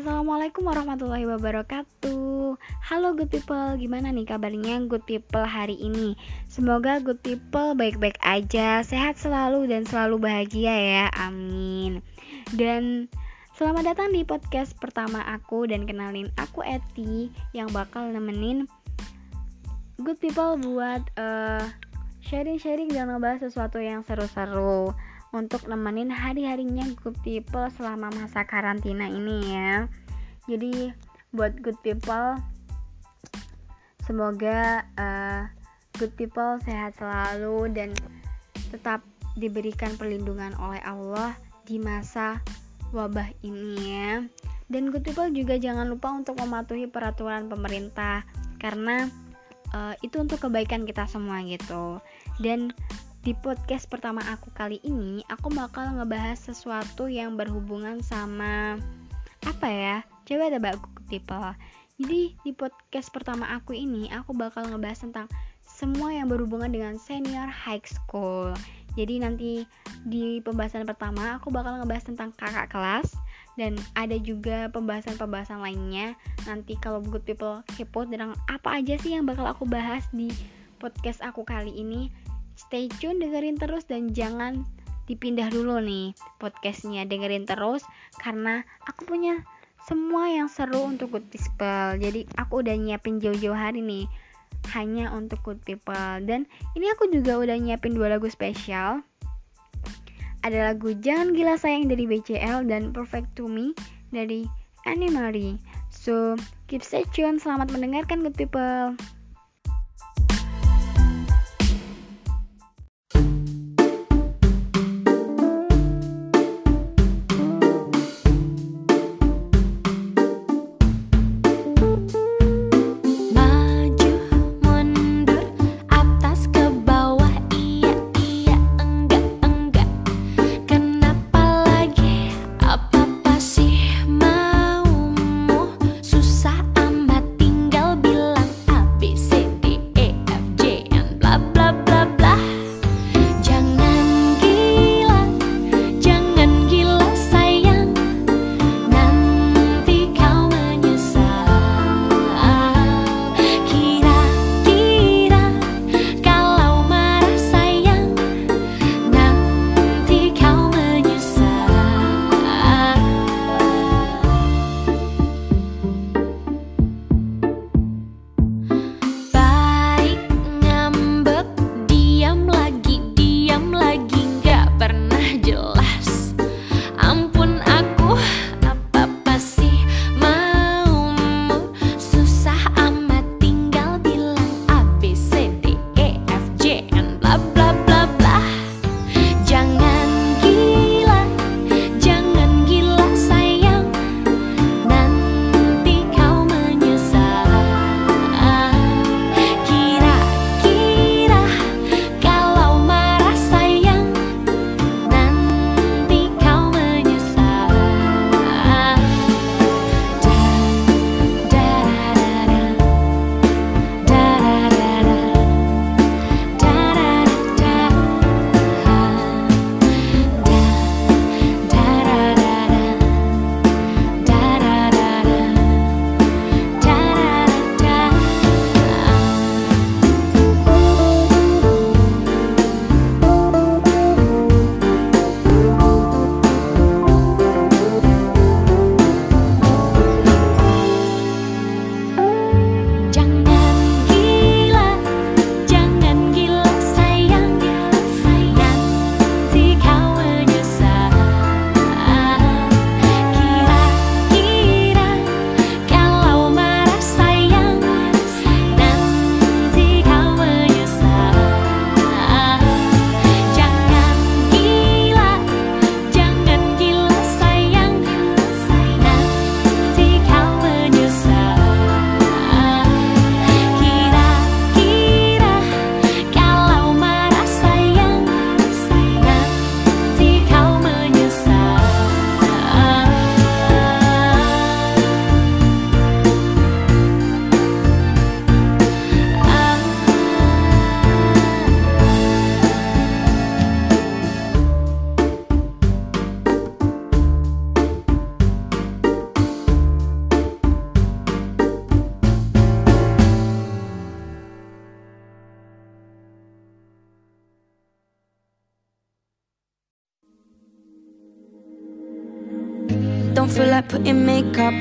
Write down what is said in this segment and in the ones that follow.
Assalamualaikum warahmatullahi wabarakatuh. Halo good people, gimana nih kabarnya good people hari ini? Semoga good people baik-baik aja, sehat selalu dan selalu bahagia ya, amin. Dan selamat datang di podcast pertama aku dan kenalin aku Eti Yang bakal nemenin good people buat uh, sharing-sharing dan ngebahas sesuatu yang seru-seru untuk nemenin hari-harinya good people selama masa karantina ini ya. Jadi buat good people semoga uh, good people sehat selalu dan tetap diberikan perlindungan oleh Allah di masa wabah ini ya. Dan good people juga jangan lupa untuk mematuhi peraturan pemerintah karena uh, itu untuk kebaikan kita semua gitu. Dan di podcast pertama aku kali ini, aku bakal ngebahas sesuatu yang berhubungan sama apa ya? Coba tebak people. Jadi di podcast pertama aku ini, aku bakal ngebahas tentang semua yang berhubungan dengan senior high school. Jadi nanti di pembahasan pertama aku bakal ngebahas tentang kakak kelas dan ada juga pembahasan-pembahasan lainnya. Nanti kalau good people kepo tentang apa aja sih yang bakal aku bahas di podcast aku kali ini stay tune dengerin terus dan jangan dipindah dulu nih podcastnya. Dengerin terus karena aku punya semua yang seru untuk good people. Jadi aku udah nyiapin jauh-jauh hari nih hanya untuk good people. Dan ini aku juga udah nyiapin dua lagu spesial. Ada lagu Jangan Gila Sayang dari BCL dan Perfect to Me dari Annie Marie. So keep stay tune. Selamat mendengarkan good people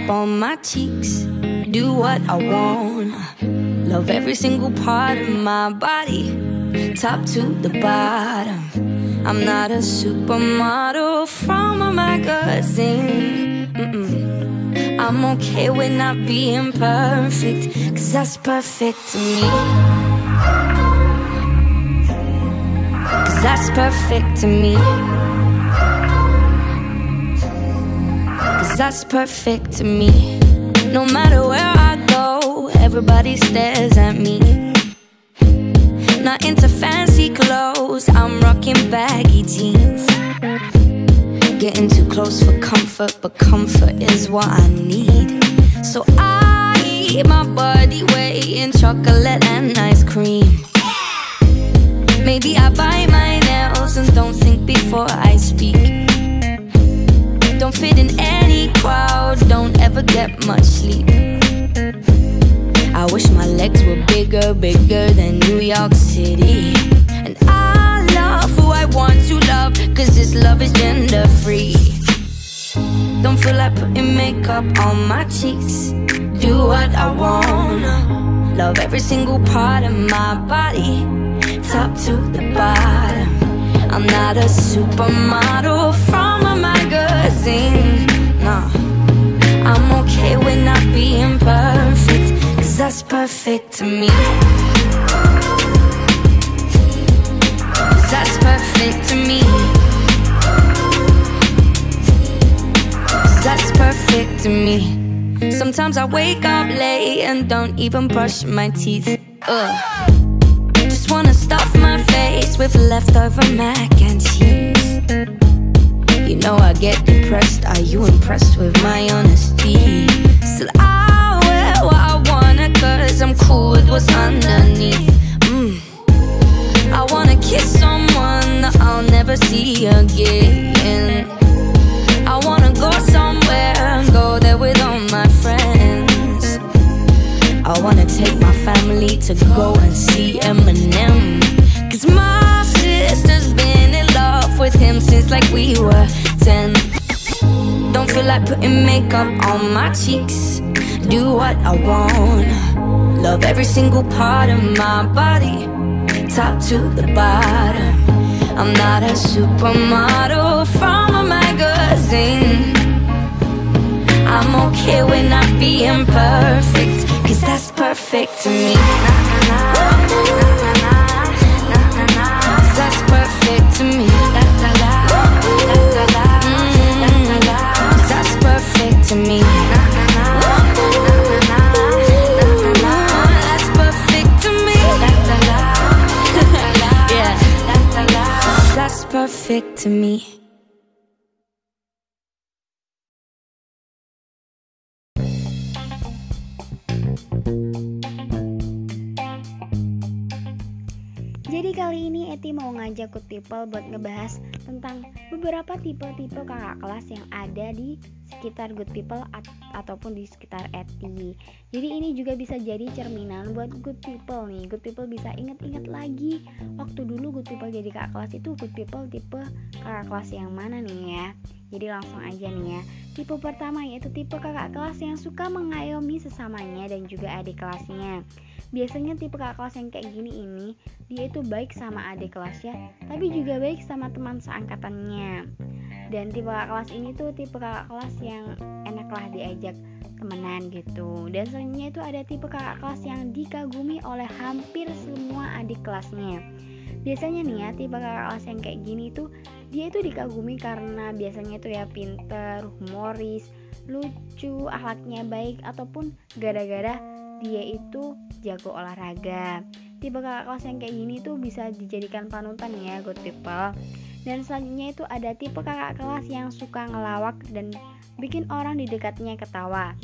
on my cheeks. Do what I want. Love every single part of my body, top to the bottom. I'm not a supermodel from a magazine. Mm-mm. I'm okay with not being perfect, cause that's perfect to me. Cause that's perfect to me. Cause that's perfect to me. No matter where I go, everybody stares at me. Not into fancy clothes, I'm rocking baggy jeans. Getting too close for comfort, but comfort is what I need. So I eat my body weight in chocolate and ice cream. Maybe I bite my nails and don't think before I speak. Don't fit in any crowd, don't ever get much sleep. I wish my legs were bigger, bigger than New York City. And I love who I want to love, cause this love is gender free. Don't feel like putting makeup on my cheeks. Do what I wanna. Love every single part of my body, top to the bottom. I'm not a supermodel from a magazine. Nah, I'm okay with not being perfect, cause that's perfect to me. Cause that's perfect to me. That's perfect to me. Sometimes I wake up late and don't even brush my teeth. Ugh. Just wanna stuff my face with leftover mac and cheese. Know I get depressed. Are you impressed with my honesty? Still, I wear what I wanna, cause I'm cool with what's underneath. Mm. I wanna kiss someone that I'll never see again. I wanna go somewhere, go there with all my friends. I wanna take my family to go and see Eminem. Cause my sister's been with him since like we were 10. Don't feel like putting makeup on my cheeks. Do what I want. Love every single part of my body, top to the bottom. I'm not a supermodel from a magazine. I'm okay with not being perfect, cause that's perfect to me. Cause that's perfect to me. Perfect to me. Jadi kali ini Eti mau ngajak good buat ngebahas tentang beberapa tipe-tipe kakak kelas yang ada di sekitar good people at- ataupun di sekitar Eti. Jadi ini juga bisa jadi cerminan buat good people nih. Good people bisa inget-inget lagi waktu dulu good people jadi kakak kelas itu good people tipe kakak kelas yang mana nih ya. Jadi langsung aja nih ya. Tipe pertama yaitu tipe kakak kelas yang suka mengayomi sesamanya dan juga adik kelasnya. Biasanya tipe kakak kelas yang kayak gini ini dia itu baik sama adik kelasnya, tapi juga baik sama teman seangkatannya. Dan tipe kakak kelas ini tuh tipe kakak kelas yang enaklah diajak temenan gitu. Dan selanjutnya itu ada tipe kakak kelas yang dikagumi oleh hampir semua adik kelasnya. Biasanya nih ya tipe kakak kelas yang kayak gini tuh dia itu dikagumi karena biasanya tuh ya pinter, humoris, lucu, akhlaknya baik ataupun gara-gara dia itu jago olahraga. Tipe kakak kelas yang kayak gini tuh bisa dijadikan panutan ya good people. Dan selanjutnya itu ada tipe kakak kelas yang suka ngelawak dan bikin orang di dekatnya ketawa.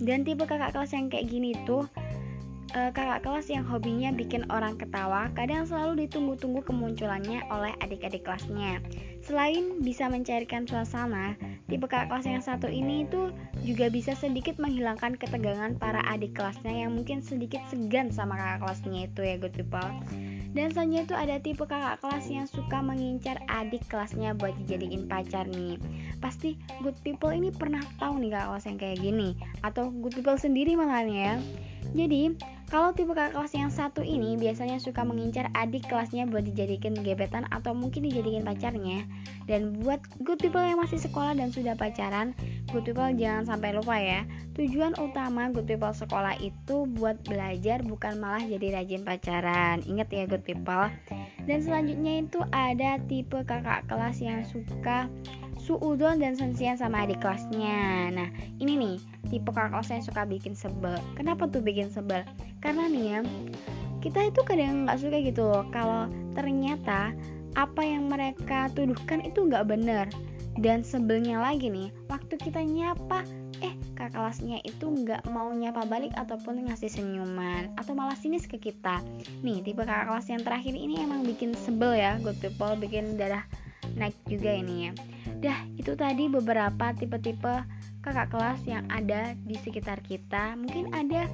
Dan tipe kakak kelas yang kayak gini tuh eh, kakak kelas yang hobinya bikin orang ketawa kadang selalu ditunggu-tunggu kemunculannya oleh adik-adik kelasnya. Selain bisa mencairkan suasana, tipe kakak kelas yang satu ini tuh juga bisa sedikit menghilangkan ketegangan para adik kelasnya yang mungkin sedikit segan sama kakak kelasnya itu ya good people. Dan selanjutnya itu ada tipe kakak kelas yang suka mengincar adik kelasnya buat dijadiin pacar nih. Pasti good people ini pernah tahu nih kakak kelas yang kayak gini atau good people sendiri malah ya. Jadi, kalau tipe kakak kelas yang satu ini biasanya suka mengincar adik kelasnya buat dijadikan gebetan atau mungkin dijadikan pacarnya. Dan buat good people yang masih sekolah dan sudah pacaran, good people jangan sampai lupa ya. Tujuan utama good people sekolah itu buat belajar bukan malah jadi rajin pacaran. Ingat ya good people. Dan selanjutnya itu ada tipe kakak kelas yang suka suudon dan sensian sama adik kelasnya. Nah, ini nih tipe kakak yang suka bikin sebel. Kenapa tuh bikin sebel? Karena nih ya, kita itu kadang nggak suka gitu loh kalau ternyata apa yang mereka tuduhkan itu nggak bener. Dan sebelnya lagi nih, waktu kita nyapa, eh kakak kelasnya itu nggak mau nyapa balik ataupun ngasih senyuman atau malah sinis ke kita. Nih, tipe kakak kelas yang terakhir ini emang bikin sebel ya, good people, bikin darah naik juga ini ya. Dah, itu tadi beberapa tipe-tipe kakak kelas yang ada di sekitar kita. Mungkin ada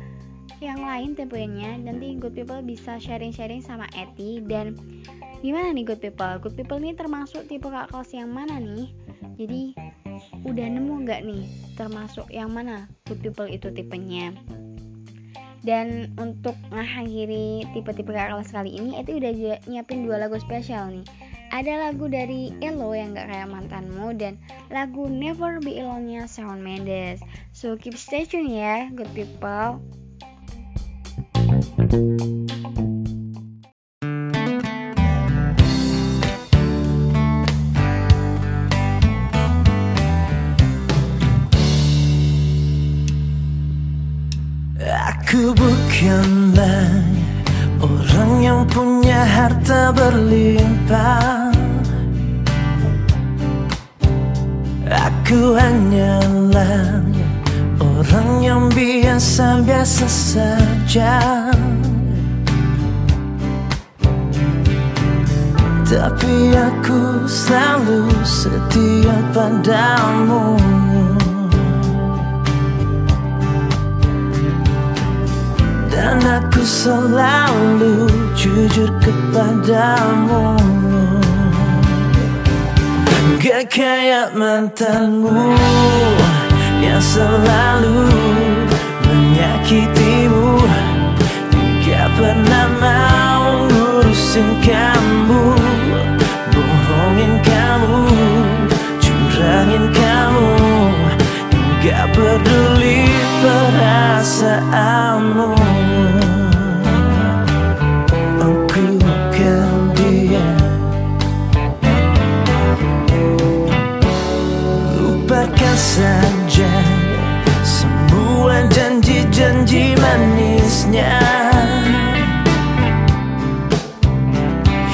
yang lain tipenya. Nanti good people bisa sharing-sharing sama Eti dan gimana nih good people? Good people ini termasuk tipe kakak kelas yang mana nih? Jadi udah nemu nggak nih termasuk yang mana good people itu tipenya? Dan untuk mengakhiri tipe-tipe kakak kelas kali ini, itu udah nyiapin dua lagu spesial nih. Ada lagu dari Elo yang gak kayak mantanmu dan lagu Never Be Alone-nya Shawn Mendes. So keep stay tune ya, good people. Aku bukanlah orang yang punya harta berlimpah. Aku hanyalah orang yang biasa-biasa saja. Tapi aku selalu setia padamu Dan aku selalu jujur kepadamu. Gak kayak mantanmu Yang selalu menyakitimu. Gak pernah mau ngurusin kamu Gak peduli perasaanmu. Aku bukan dia. Lupakan saja Semua janji-janji manisnya.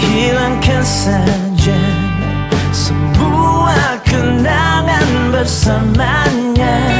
Hilangkan saja Semua kenangan bersamanya Oh,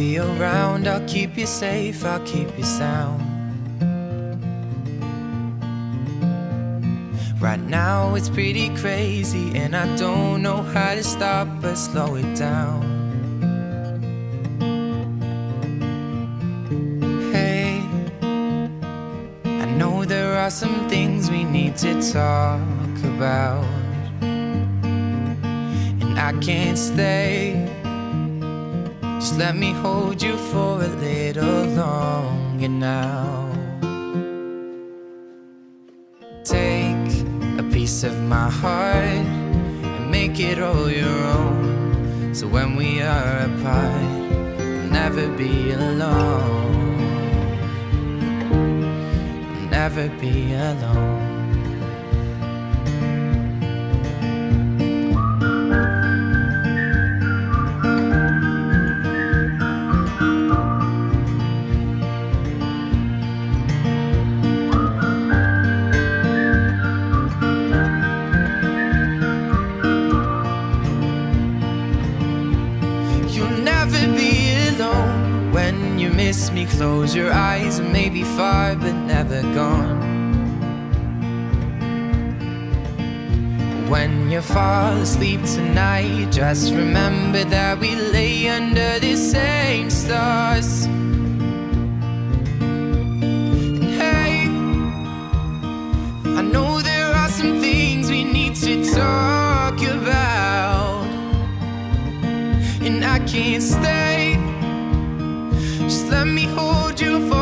be around. I'll keep you safe, I'll keep you sound. Right now it's pretty crazy, and I don't know how to stop but slow it down. Hey, I know there are some things we need to talk about, and I can't stay. Just let me hold you for a little longer now. Take a piece of my heart and make it all your own. So when we are apart, you'll never be alone. You'll never be alone. Close your eyes and maybe far, but never gone. When you fall asleep tonight, just remember that we lay under the same stars. And hey, I know there are some things we need to talk about and I can't stay. You for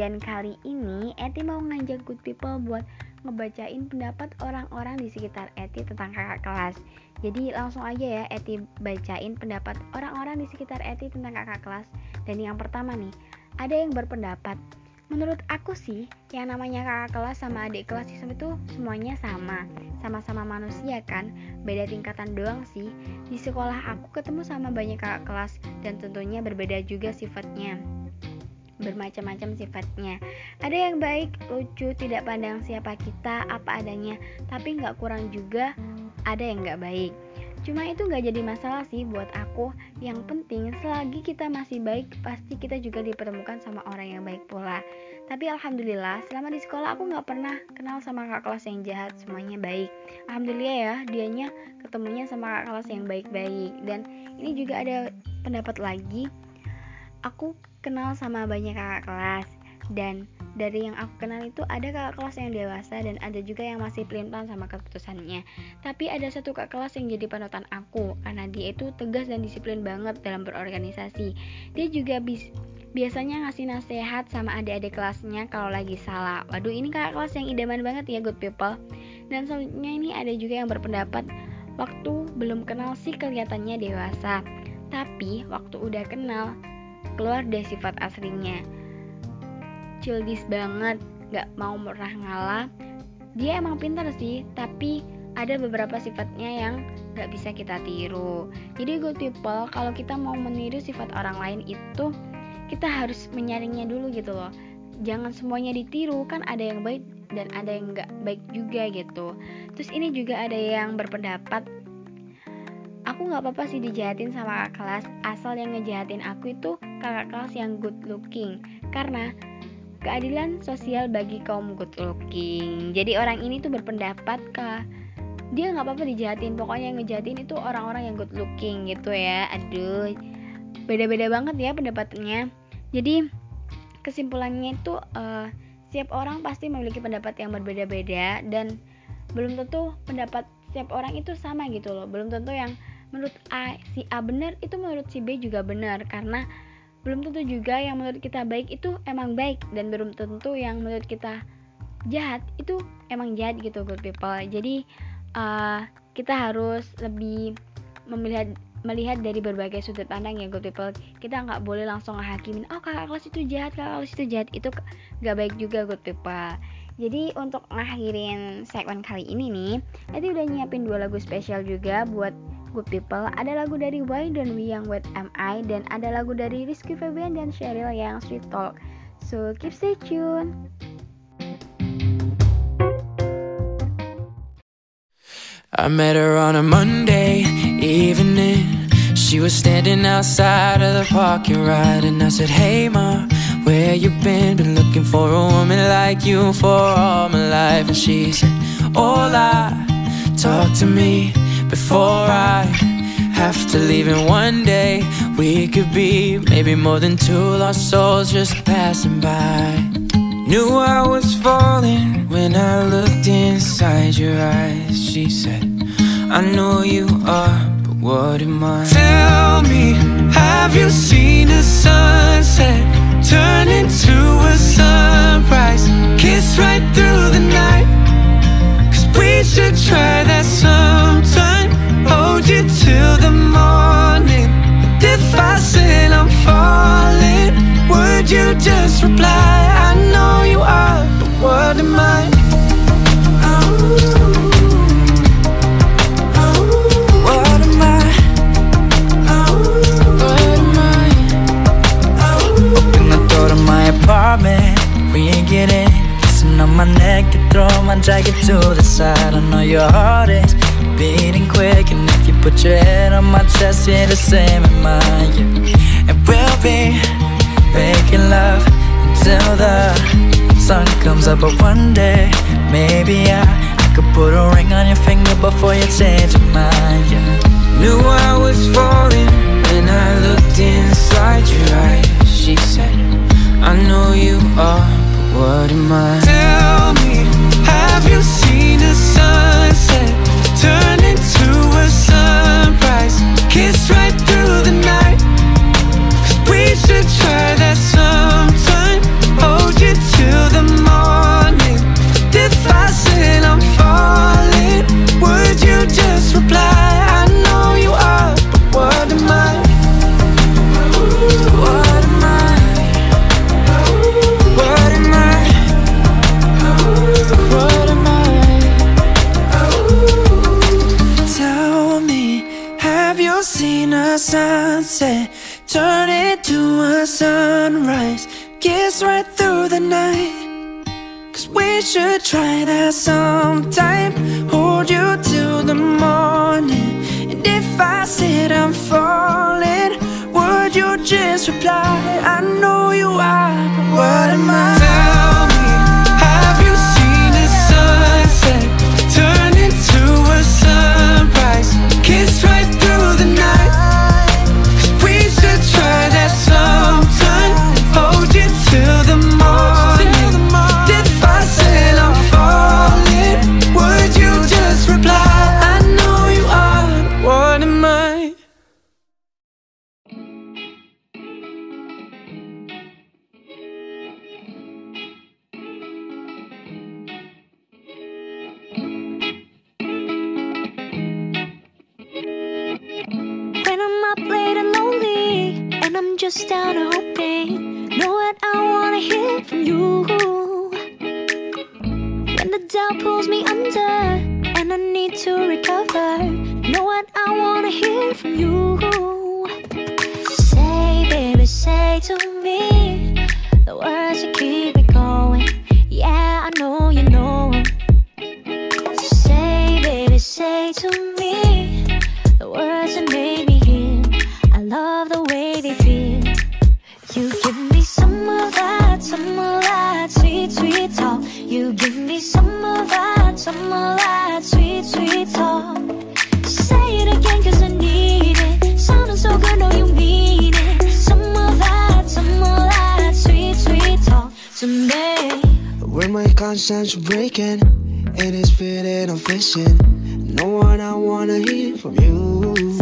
Dan kali ini Eti mau ngajak good people buat ngebacain pendapat orang-orang di sekitar Eti tentang kakak kelas. Jadi langsung aja ya Eti bacain pendapat orang-orang di sekitar Eti tentang kakak kelas. Dan yang pertama nih, ada yang berpendapat. Menurut aku sih, yang namanya kakak kelas sama adik kelas itu semuanya sama. Sama-sama manusia kan, beda tingkatan doang sih. Di sekolah aku ketemu sama banyak kakak kelas dan tentunya berbeda juga sifatnya bermacam-macam sifatnya. Ada yang baik, lucu, tidak pandang siapa kita, apa adanya tapi nggak kurang juga ada yang nggak baik. Cuma itu nggak jadi masalah sih buat aku. Yang penting selagi kita masih baik pasti kita juga dipertemukan sama orang yang baik pula. Tapi alhamdulillah selama di sekolah aku nggak pernah kenal sama kakak kelas yang jahat semuanya baik. Alhamdulillah ya dianya ketemunya sama kakak kelas yang baik-baik. Dan ini juga ada pendapat lagi aku kenal sama banyak kakak kelas. Dan dari yang aku kenal itu ada kakak kelas yang dewasa dan ada juga yang masih pelin-pelan sama keputusannya. Tapi ada satu kakak kelas yang jadi panutan aku karena dia itu tegas dan disiplin banget dalam berorganisasi. Dia juga bis biasanya ngasih nasihat sama adik-adik kelasnya kalau lagi salah. Waduh ini kakak kelas yang idaman banget ya good people. Dan selanjutnya ini ada juga yang berpendapat waktu belum kenal sih kelihatannya dewasa. Tapi waktu udah kenal keluar deh sifat aslinya childish banget gak mau pernah ngalah dia emang pintar sih tapi ada beberapa sifatnya yang nggak bisa kita tiru. Jadi good people, kalau kita mau meniru sifat orang lain itu kita harus menyaringnya dulu gitu loh. Jangan semuanya ditiru, kan ada yang baik dan ada yang nggak baik juga gitu. Terus ini juga ada yang berpendapat aku nggak apa-apa sih dijahatin sama kakak kelas. Asal yang ngejahatin aku itu kakak kelas yang good looking. Karena keadilan sosial bagi kaum good looking. Jadi orang ini tuh berpendapat kak dia nggak apa-apa dijahatin. Pokoknya yang ngejahatin itu orang-orang yang good looking gitu ya. Aduh beda-beda banget ya pendapatnya. Jadi kesimpulannya itu uh, setiap orang pasti memiliki pendapat yang berbeda-beda dan belum tentu pendapat setiap orang itu sama gitu loh. Belum tentu yang menurut A si A benar itu menurut si B juga benar karena belum tentu juga yang menurut kita baik itu emang baik dan belum tentu yang menurut kita jahat itu emang jahat gitu good people. Jadi uh, kita harus lebih melihat melihat dari berbagai sudut pandang ya good people. Kita nggak boleh langsung hakimin oh kakak kelas itu jahat kakak kelas itu jahat. Itu nggak baik juga good people. Jadi untuk ngakhirin segmen kali ini nih nanti udah nyiapin dua lagu spesial juga buat good people ada lagu dari Why Don't We Yang With MI dan ada lagu dari Rizky Febian dan Cheryl yang Sweet Talk so keep stay tune I met her on a Monday evening. She was standing outside of the parking lot, and I said, Hey, ma, where you been? Been looking for a woman like you for all my life. And she said, Hola, talk to me before I have to leave. And one day we could be maybe more than two lost souls just passing by. Knew I was falling when I looked inside your eyes. She said, I know you are, but what am I? Tell me, have you seen a sunset turn into a sunrise? Kiss right through the night. Cause we should try that sometime. You the morning. And if I said I'm falling, would you just reply? I know you are, but what am I? My apartment. We ain't get in. Kissing on my neck, you throw my jacket to the side. I know your heart is beating quick, and you put your head on my chest, you're the same in mine. Yeah. And we'll be making love until the sun comes up. But one day, maybe I, I could put a ring on your finger before you change your mind. Yeah. Knew I was falling when I looked inside your eyes. She said, I know you are, but what am I? Tell me, have you seen a sunset turn? Kiss right Down hoping, know what I wanna hear from you. When the doubt pulls me under, and and I need to recover. Know what I wanna hear from you. Say, baby, say to me the words Conscience breaking, it is fitting, I'm fishing. No one I wanna hear from. You,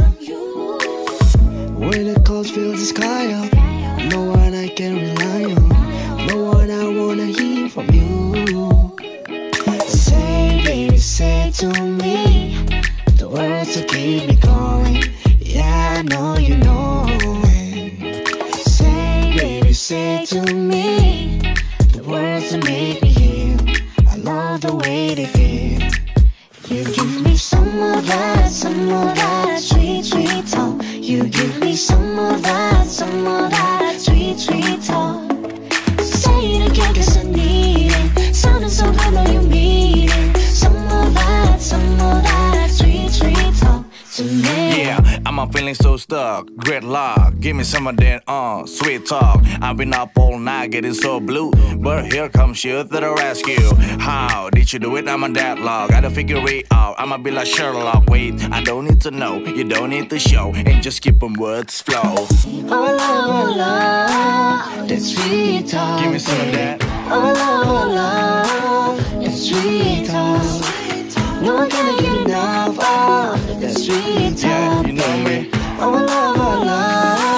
talk. I've been up all night getting so blue, but here comes you to the rescue. How did you do it? I'm a deadlock. Gotta figure it out. I'ma be like Sherlock. Wait, I don't need to know, you don't need to show, and just keep them words flow. Oh, love, oh, love, that sweet talk. Give me some of that. Oh, love, oh, love, that sweet talk. No one can get enough of that sweet talk. Yeah, you know me. Oh, love, oh, love,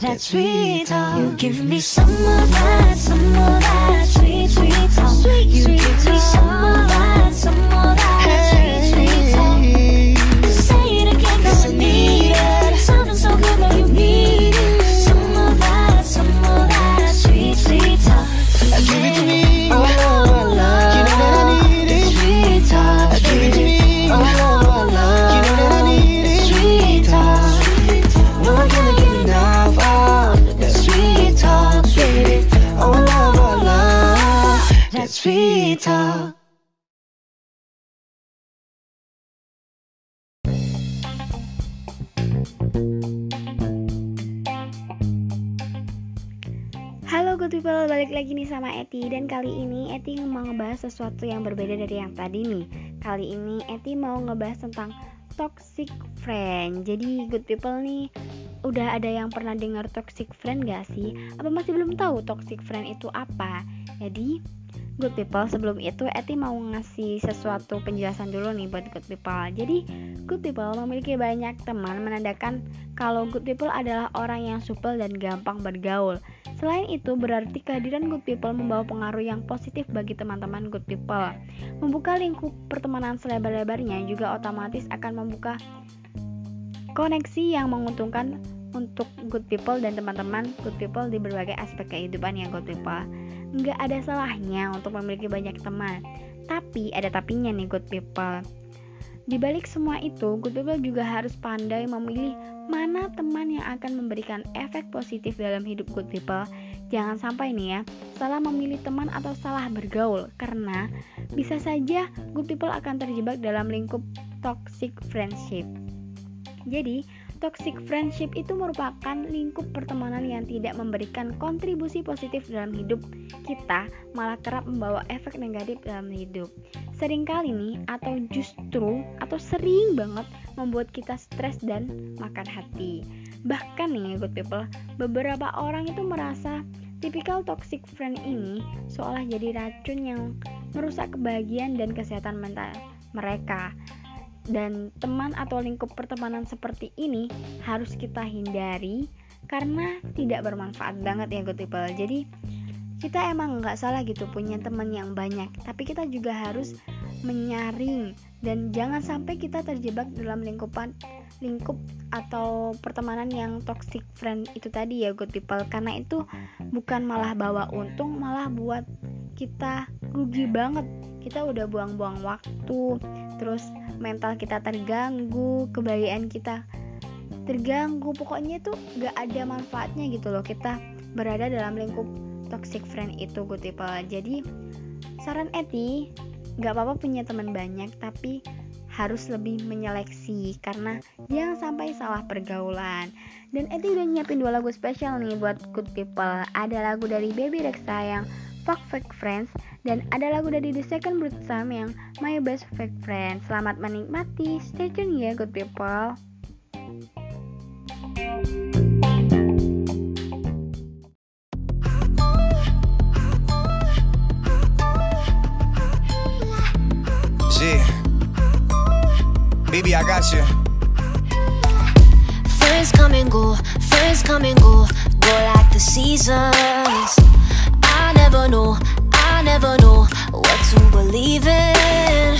that sweet talk. you give me some of that, some of that sweet, sweet talk. Sweet, you sweet give me some of that, love, that sweet talk. Halo good people, balik lagi nih sama Eti Dan kali ini Eti mau ngebahas sesuatu yang berbeda dari yang tadi nih Kali ini Eti mau ngebahas tentang toxic friend Jadi good people nih Udah ada yang pernah dengar toxic friend gak sih? Apa masih belum tahu toxic friend itu apa? Jadi good people. Sebelum itu Eti mau ngasih sesuatu penjelasan dulu nih buat good people. Jadi good people memiliki banyak teman menandakan kalau good people adalah orang yang supel dan gampang bergaul. Selain itu, berarti kehadiran good people membawa pengaruh yang positif bagi teman-teman good people. Membuka lingkup pertemanan selebar-lebarnya juga otomatis akan membuka koneksi yang menguntungkan untuk good people dan teman-teman good people di berbagai aspek kehidupan yang good people. Nggak ada salahnya untuk memiliki banyak teman, tapi ada tapinya nih good people. Di balik semua itu, good people juga harus pandai memilih mana teman yang akan memberikan efek positif dalam hidup good people. Jangan sampai nih ya, salah memilih teman atau salah bergaul karena bisa saja good people akan terjebak dalam lingkup toxic friendship. Jadi, toxic friendship itu merupakan lingkup pertemanan yang tidak memberikan kontribusi positif dalam hidup kita, malah kerap membawa efek negatif dalam hidup. Seringkali nih, atau justru atau sering banget membuat kita stres dan makan hati. Bahkan nih, good people, beberapa orang itu merasa tipikal toxic friend ini seolah jadi racun yang merusak kebahagiaan dan kesehatan mental mereka dan teman atau lingkup pertemanan seperti ini harus kita hindari karena tidak bermanfaat banget ya good people. Jadi kita emang nggak salah gitu punya teman yang banyak tapi kita juga harus menyaring dan jangan sampai kita terjebak dalam lingkupan lingkup atau pertemanan yang toxic friend itu tadi ya good people. Karena itu bukan malah bawa untung malah buat kita rugi banget. Kita udah buang-buang waktu terus mental kita terganggu kebahagiaan kita terganggu. Pokoknya tuh gak ada manfaatnya gitu loh kita berada dalam lingkup toxic friend itu good people. Jadi saran Eti gak apa-apa punya teman banyak tapi harus lebih menyeleksi karena jangan sampai salah pergaulan. Dan Eti udah nyiapin dua lagu spesial nih buat good people. Ada lagu dari Baby Rexha yang Fuck Fake Friends dan ada lagu dari The Second Sam yang My Best Fake Friend. Selamat menikmati, stay tune ya good people. G. Baby, I got you. Friends come and go, friends come and go, go like the seasons. I never know, I never know what to believe in.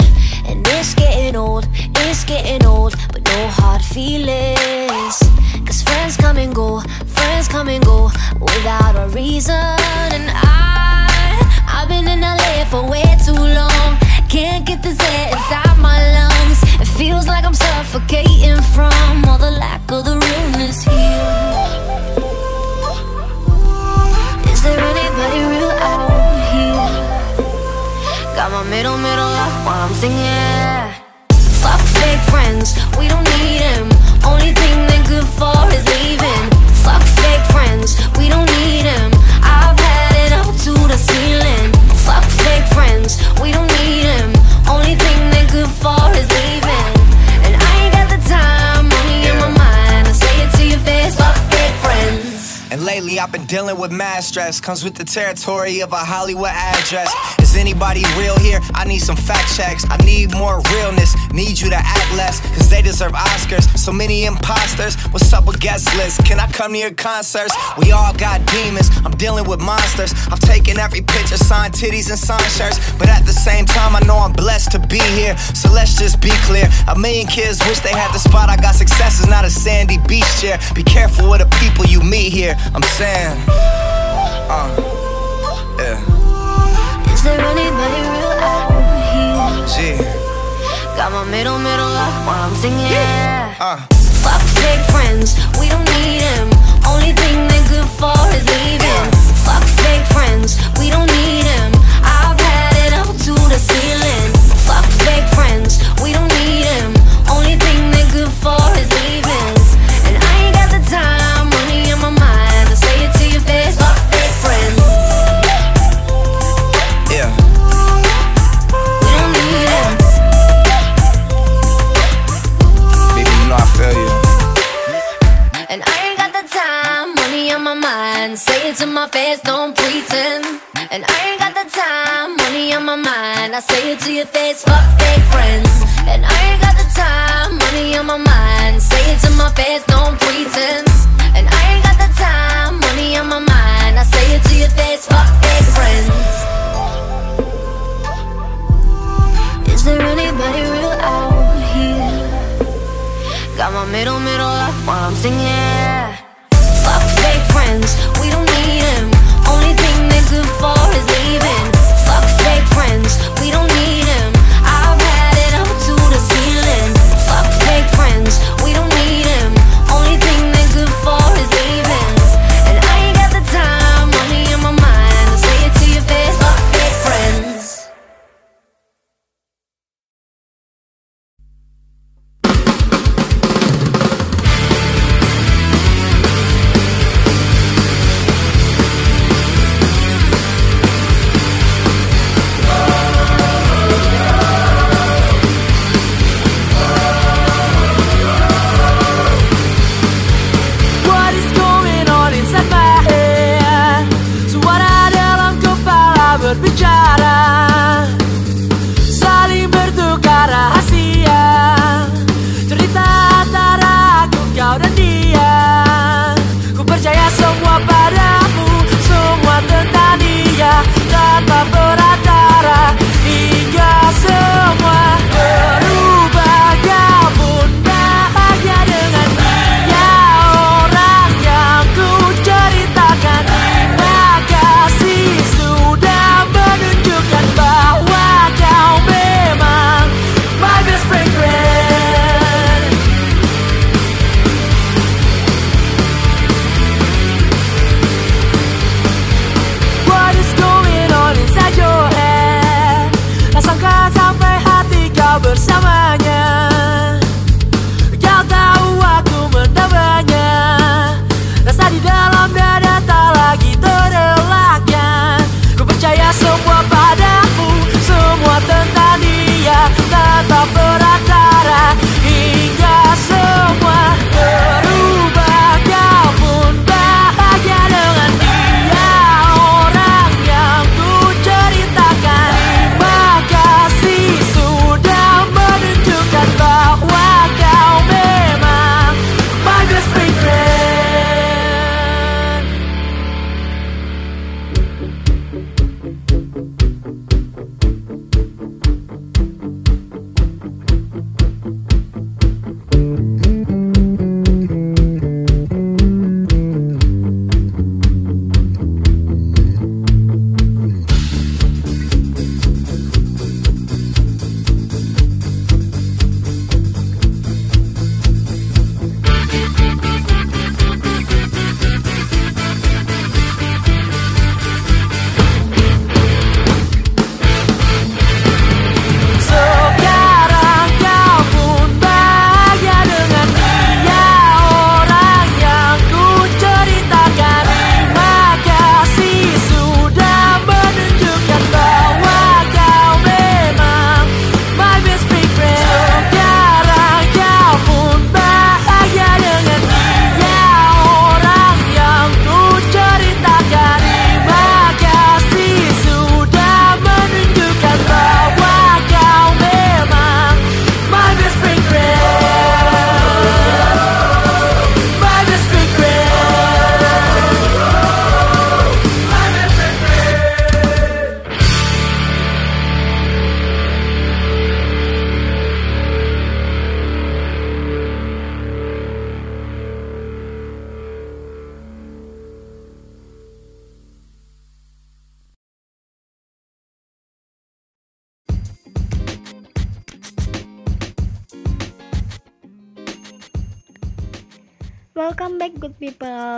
And it's getting old, it's getting old, but no hard feelings. Cause friends come and go, friends come and go without a reason. And I, I've been in LA for way too long. Can't get this air inside my lungs. It feels like I'm suffocating from all the lack of the realness here. There anybody real out here? Got my middle, middle up while I'm singing. Fuck fake friends, we don't need them. Only thing they're good for is leaving. Fuck fake friends, we don't need them. I've had it up to the ceiling. Fuck fake friends, we don't need them. Only thing they're good for is leaving. And lately I've been dealing with mad stress. Comes with the territory of a Hollywood address. Is anybody real here? I need some fact checks. I need more realness. Need you to act less, cause they deserve Oscars. So many imposters. What's up with guest lists? Can I come to your concerts? We all got demons. I'm dealing with monsters. I've taken every picture, signed titties and signed shirts. But at the same time, I know I'm blessed to be here. So let's just be clear. A million kids wish they had the spot. I got success is not a sandy beach chair. Be careful with the people you meet here. I'm saying, uh, yeah, Is there anybody real out here? G, Got my middle, middle up while I'm singing. Yeah. uh. Fuck fake friends, we don't need them. Only thing they're good for is leaving. Fuck fake friends, we don't need them. Singing.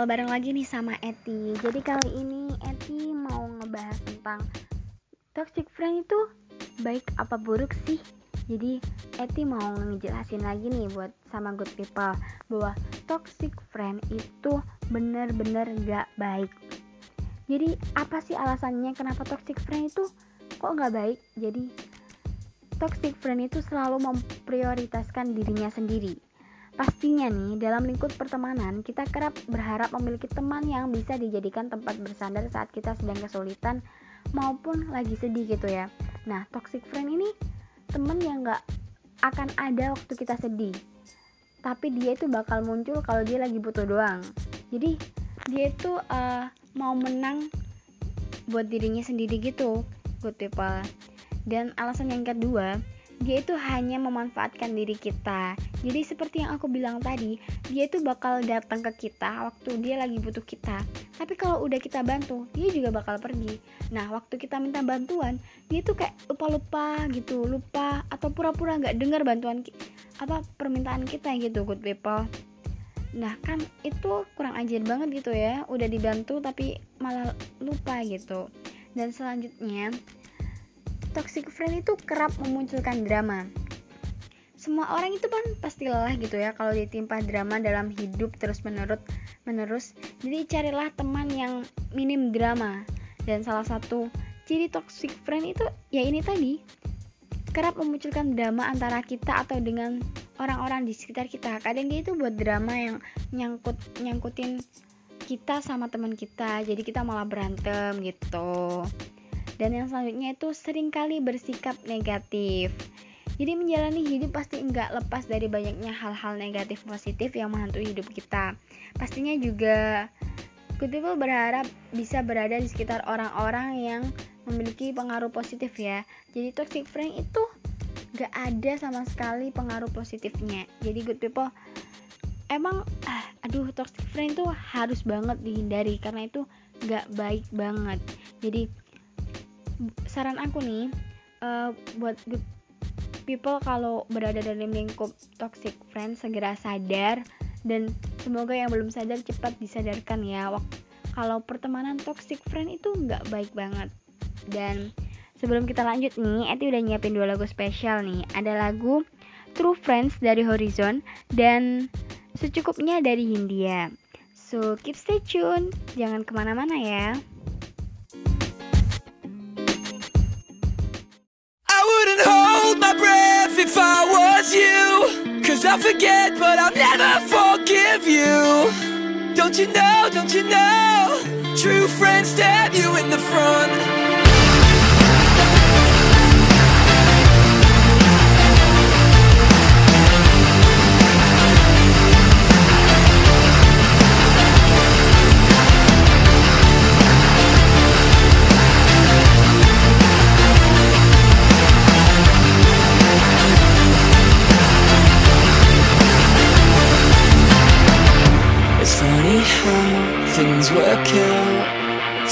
Bareng lagi nih sama Eti Jadi kali ini Eti mau ngebahas tentang Toxic friend itu baik apa buruk sih? Jadi Eti mau ngejelasin lagi nih buat sama good people Bahwa toxic friend itu bener-bener gak baik Jadi apa sih alasannya kenapa toxic friend itu kok gak baik? Jadi toxic friend itu selalu memprioritaskan dirinya sendiri Pastinya nih, dalam lingkup pertemanan, kita kerap berharap memiliki teman yang bisa dijadikan tempat bersandar saat kita sedang kesulitan maupun lagi sedih gitu ya. Nah, toxic friend ini teman yang gak akan ada waktu kita sedih. Tapi dia itu bakal muncul kalau dia lagi butuh doang. Jadi, dia itu uh, mau menang buat dirinya sendiri gitu, good people. Dan alasan yang kedua, dia itu hanya memanfaatkan diri kita. Jadi seperti yang aku bilang tadi, dia itu bakal datang ke kita waktu dia lagi butuh kita. Tapi kalau udah kita bantu, dia juga bakal pergi. Nah, waktu kita minta bantuan, dia tuh kayak lupa-lupa gitu, lupa atau pura-pura nggak dengar bantuan apa permintaan kita gitu, good people. Nah, kan itu kurang ajar banget gitu ya. Udah dibantu tapi malah lupa gitu. Dan selanjutnya, toxic friend itu kerap memunculkan drama. Semua orang itu kan pasti lelah gitu ya kalau ditimpa drama dalam hidup terus menerus menerus. Jadi carilah teman yang minim drama. Dan salah satu ciri toxic friend itu ya ini tadi kerap memunculkan drama antara kita atau dengan orang-orang di sekitar kita. Kadang dia itu buat drama yang nyangkut nyangkutin kita sama teman kita, jadi kita malah berantem gitu. Dan yang selanjutnya itu sering kali bersikap negatif. Jadi menjalani hidup pasti enggak lepas dari banyaknya hal-hal negatif positif yang menghantui hidup kita. Pastinya juga people berharap bisa berada di sekitar orang-orang yang memiliki pengaruh positif ya. Jadi toxic friend itu gak ada sama sekali pengaruh positifnya. Jadi good people emang ah, aduh toxic friend itu harus banget dihindari karena itu gak baik banget. Jadi saran aku nih uh, buat people kalau berada dalam lingkup toxic friend segera sadar dan semoga yang belum sadar cepat disadarkan ya. Kalau pertemanan toxic friend itu nggak baik banget. Dan sebelum kita lanjut nih Eti udah nyiapin dua lagu spesial nih. Ada lagu True Friends dari Horizon dan secukupnya dari Hindia. So keep stay tune. Jangan ke mana-mana ya if I was you. Cause I forget but I'll never forgive you. Don't you know, don't you know? True friends stab you in the front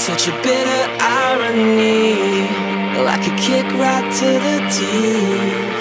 Such a bitter irony Like a kick right to the teeth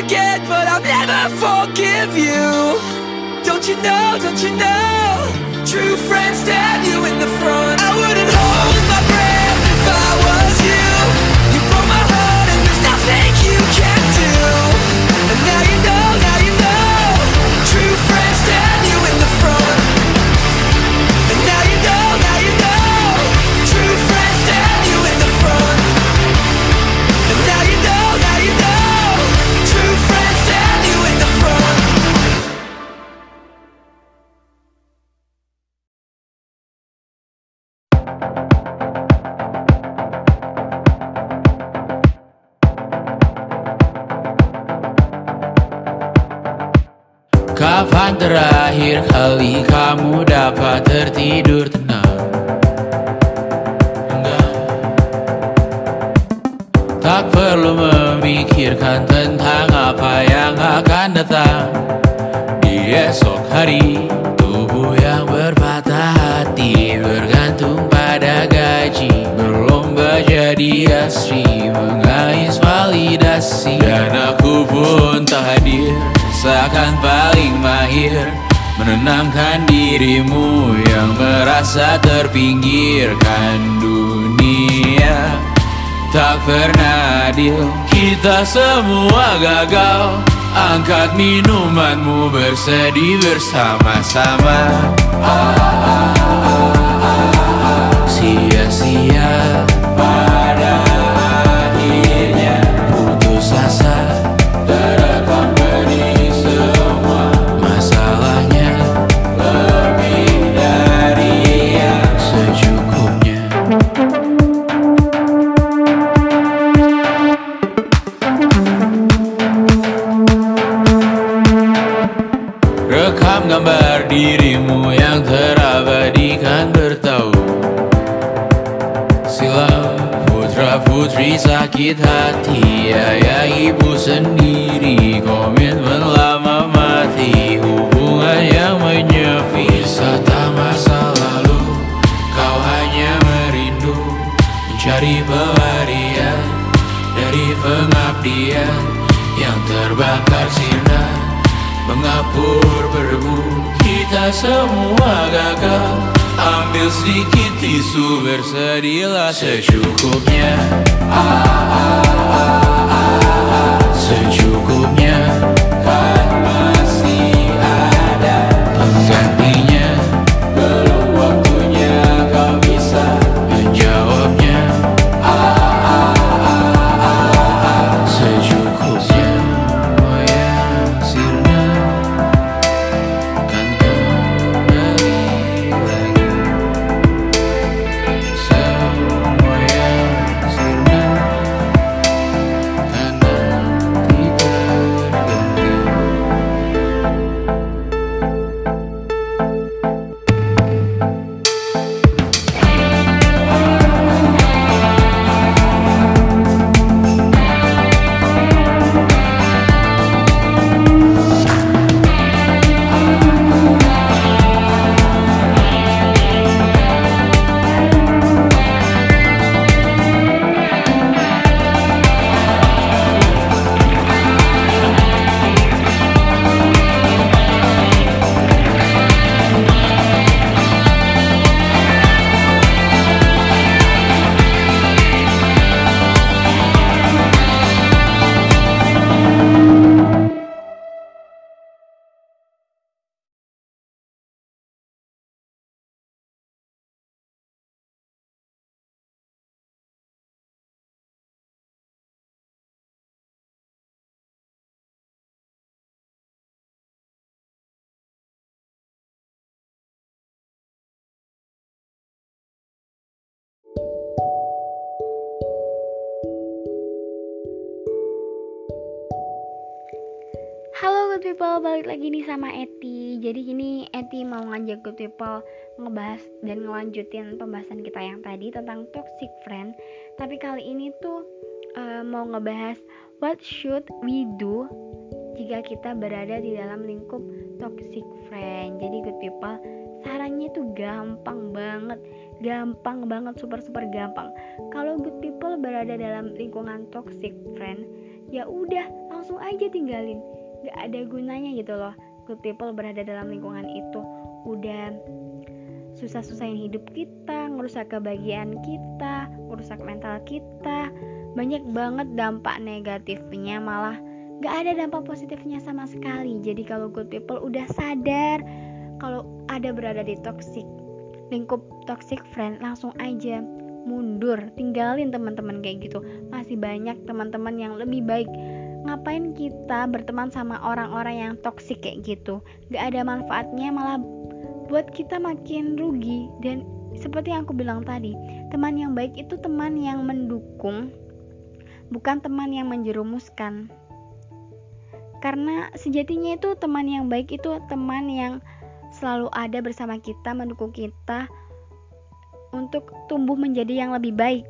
forget, but I'll never forgive you. Don't you know, don't you know? True friends stab you in the front. I wouldn't hold semua gagal. Angkat minumanmu bersedih bersama-sama. Sia-sia sakit hati Ayah ibu sendiri. Komitmen lama mati Hubungan yang menyepi. Wisata masa lalu Kau hanya merindu. Mencari pelarian Dari pengabdian Yang terbakar sinar Mengapur berdebu Kita semua gagal Ambil sedikit tisu Bersedihlah secukupnya Ah, ah, ah, ah, ah. Secukupnya Kan balik lagi nih sama Eti. Jadi gini, Eti mau ngajak good people ngebahas dan ngelanjutin pembahasan kita yang tadi tentang toxic friend. Tapi kali ini tuh eh, mau ngebahas what should we do jika kita berada di dalam lingkup toxic friend. Jadi good people, sarannya tuh gampang banget. Gampang banget, super super gampang. Kalau good people berada dalam lingkungan toxic friend ya udah langsung aja tinggalin gak ada gunanya gitu loh. Good people berada dalam lingkungan itu. Udah susah-susahin hidup kita ngerusak kebahagiaan kita ngerusak mental kita. Banyak banget dampak negatifnya malah gak ada dampak positifnya sama sekali. Jadi kalau good people udah sadar kalau ada berada di toxic lingkup toxic friend langsung aja mundur. Tinggalin teman-teman kayak gitu. Masih banyak teman-teman yang lebih baik ngapain kita berteman sama orang-orang yang toksik kayak gitu? Gak ada manfaatnya malah buat kita makin rugi. Dan seperti yang aku bilang tadi teman yang baik itu teman yang mendukung bukan teman yang menjerumuskan. Karena sejatinya itu teman yang baik itu teman yang selalu ada bersama kita, mendukung kita untuk tumbuh menjadi yang lebih baik.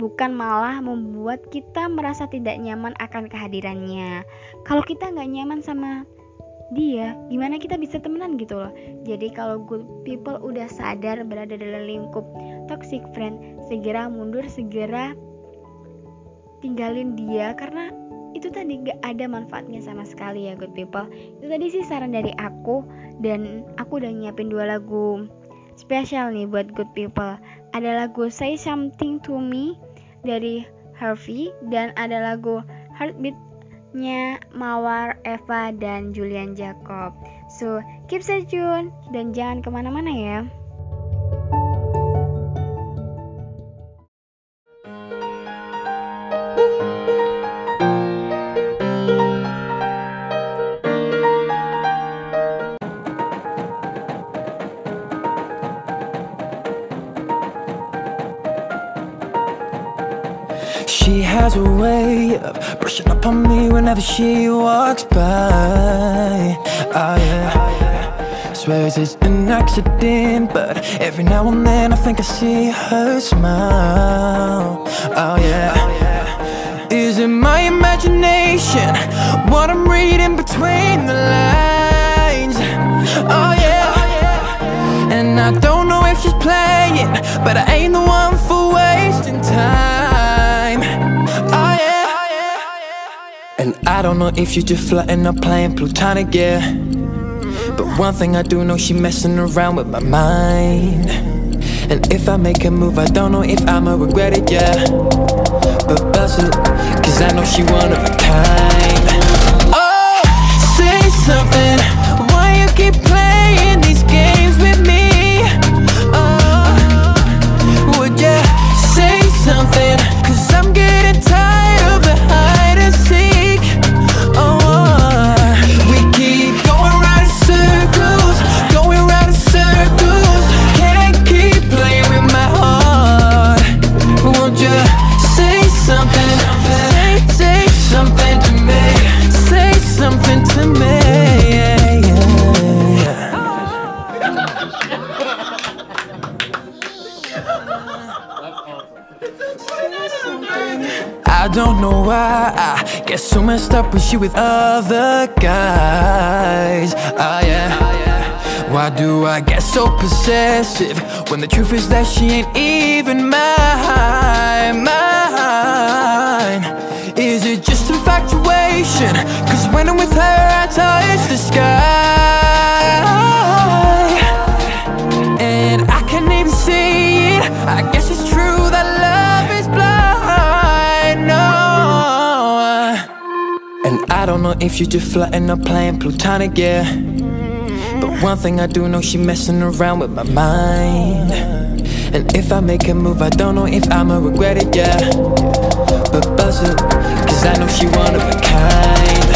Bukan malah membuat kita merasa tidak nyaman akan kehadirannya. Kalau kita nggak nyaman sama dia, gimana kita bisa temenan gitu loh. Jadi kalau good people udah sadar berada dalam lingkup toxic friend, segera mundur, segera tinggalin dia karena itu tadi gak ada manfaatnya sama sekali ya good people itu tadi sih saran dari aku dan aku udah nyiapin dua lagu spesial nih buat good people ada lagu Say Something to Me dari Harvey dan ada lagu Heartbeat-nya Mawar, Eva, dan Julian Jacob. So keep stay tune dan jangan ke mana-mana ya has a way of brushing up on me whenever she walks by. Oh yeah. Swears it's an accident, but every now and then I think I see her smile. Oh yeah. Is it my imagination? What I'm reading between the lines? Oh yeah. And I don't know if she's playing, but I ain't the one for wasting time. And I don't know if she's just flirting or playing platonic, yeah. But one thing I do know, she messing around with my mind. And if I make a move, I don't know if I'ma regret it, yeah. But bust it, cause I know she one of a kind. I don't know why I get so messed up with you with other guys. Ah yeah. Why do I get so possessive when the truth is that she ain't even mine? Mine. Is it just infatuation? Cause when I'm with her, I touch the sky. Don't know if she's just flirting or playing plutonic, yeah. But one thing I do know, she messing around with my mind. And if I make a move, I don't know if I'ma regret it, yeah. But buzz cause I know she one of a kind.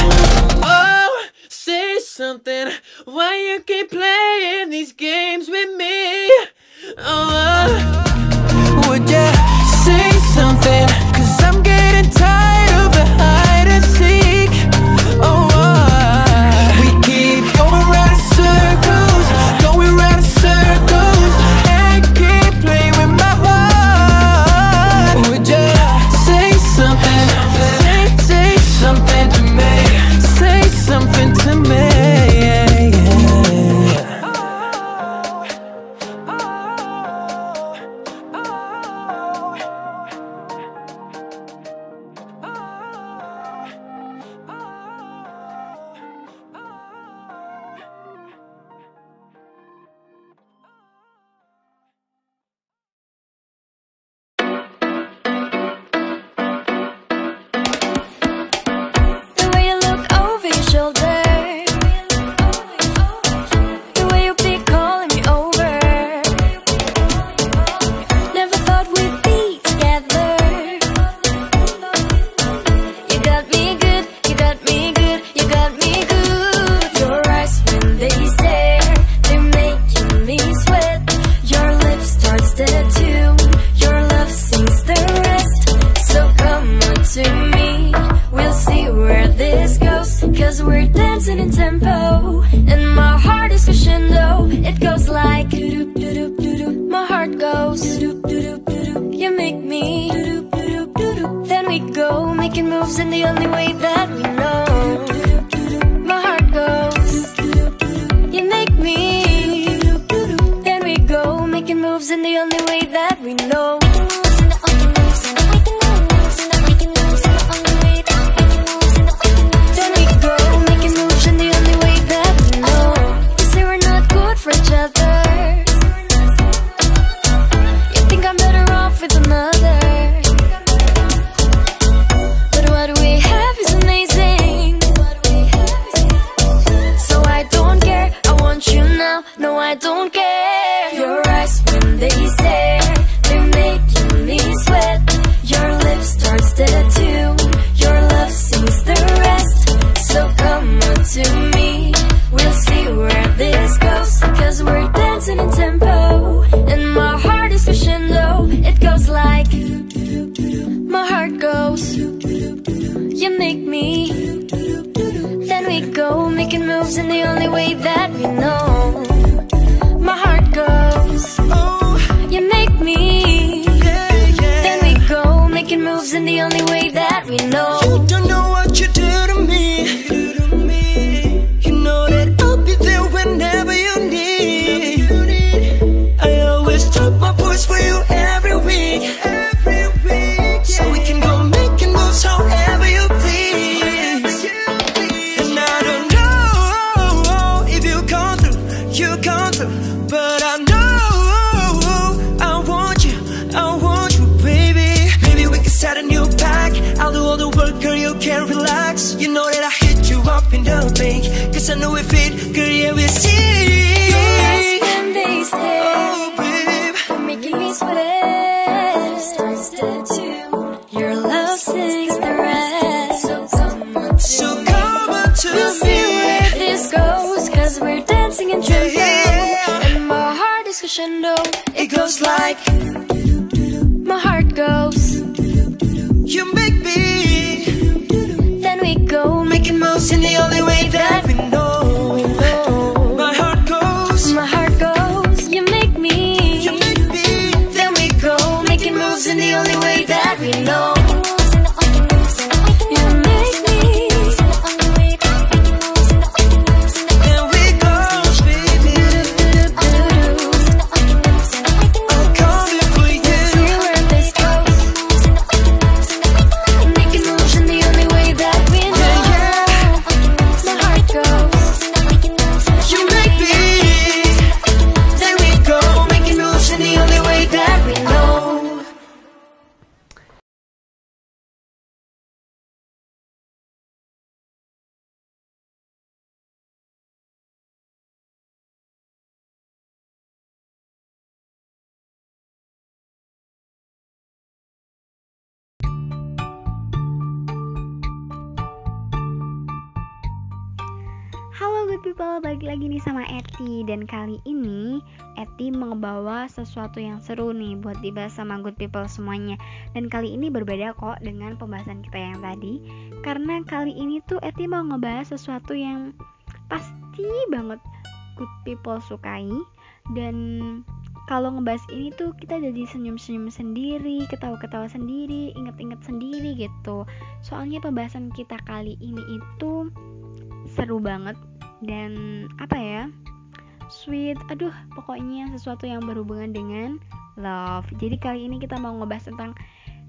Oh, say something. Why you keep playing these games with me? Moves in the only way that we know. Sama Eti. Dan kali ini Eti membawa sesuatu yang seru nih Buat dibahas sama good people semuanya. Dan kali ini berbeda kok dengan pembahasan kita yang tadi. Karena kali ini tuh Eti mau ngebahas sesuatu yang Pasti banget good people sukai. Dan kalau ngebahas ini tuh kita jadi senyum-senyum sendiri, ketawa-ketawa sendiri, inget-inget sendiri gitu. Soalnya pembahasan kita kali ini itu seru banget dan apa ya sweet aduh pokoknya sesuatu yang berhubungan dengan love. Jadi kali ini kita mau ngebahas tentang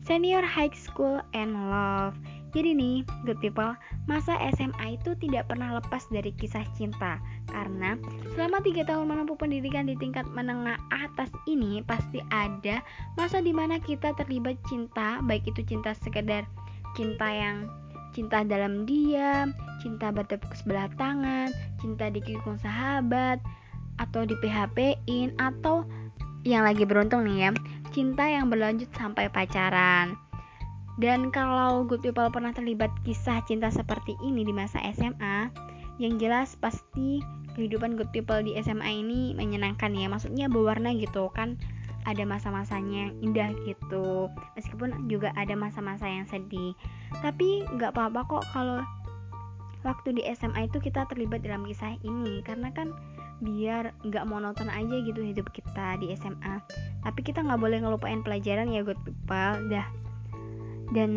senior high school and love. Jadi nih good people masa SMA itu tidak pernah lepas dari kisah cinta. Karena selama tiga tahun menempuh pendidikan di tingkat menengah atas ini pasti ada masa di mana kita terlibat cinta baik itu cinta sekedar cinta yang cinta dalam diam, cinta bertepuk sebelah tangan, cinta dikikung sahabat, atau di PHP-in, atau yang lagi beruntung nih ya, cinta yang berlanjut sampai pacaran. Dan kalau good people pernah terlibat kisah cinta seperti ini di masa SMA, yang jelas pasti kehidupan good people di SMA ini menyenangkan ya, maksudnya berwarna gitu kan ada masa-masanya yang indah gitu. Meskipun juga ada masa-masa yang sedih. Tapi nggak apa-apa kok kalau waktu di SMA itu kita terlibat dalam kisah ini. Karena kan biar nggak monoton aja gitu hidup kita di SMA tapi kita nggak boleh ngelupain pelajaran ya good people. Dah. Dan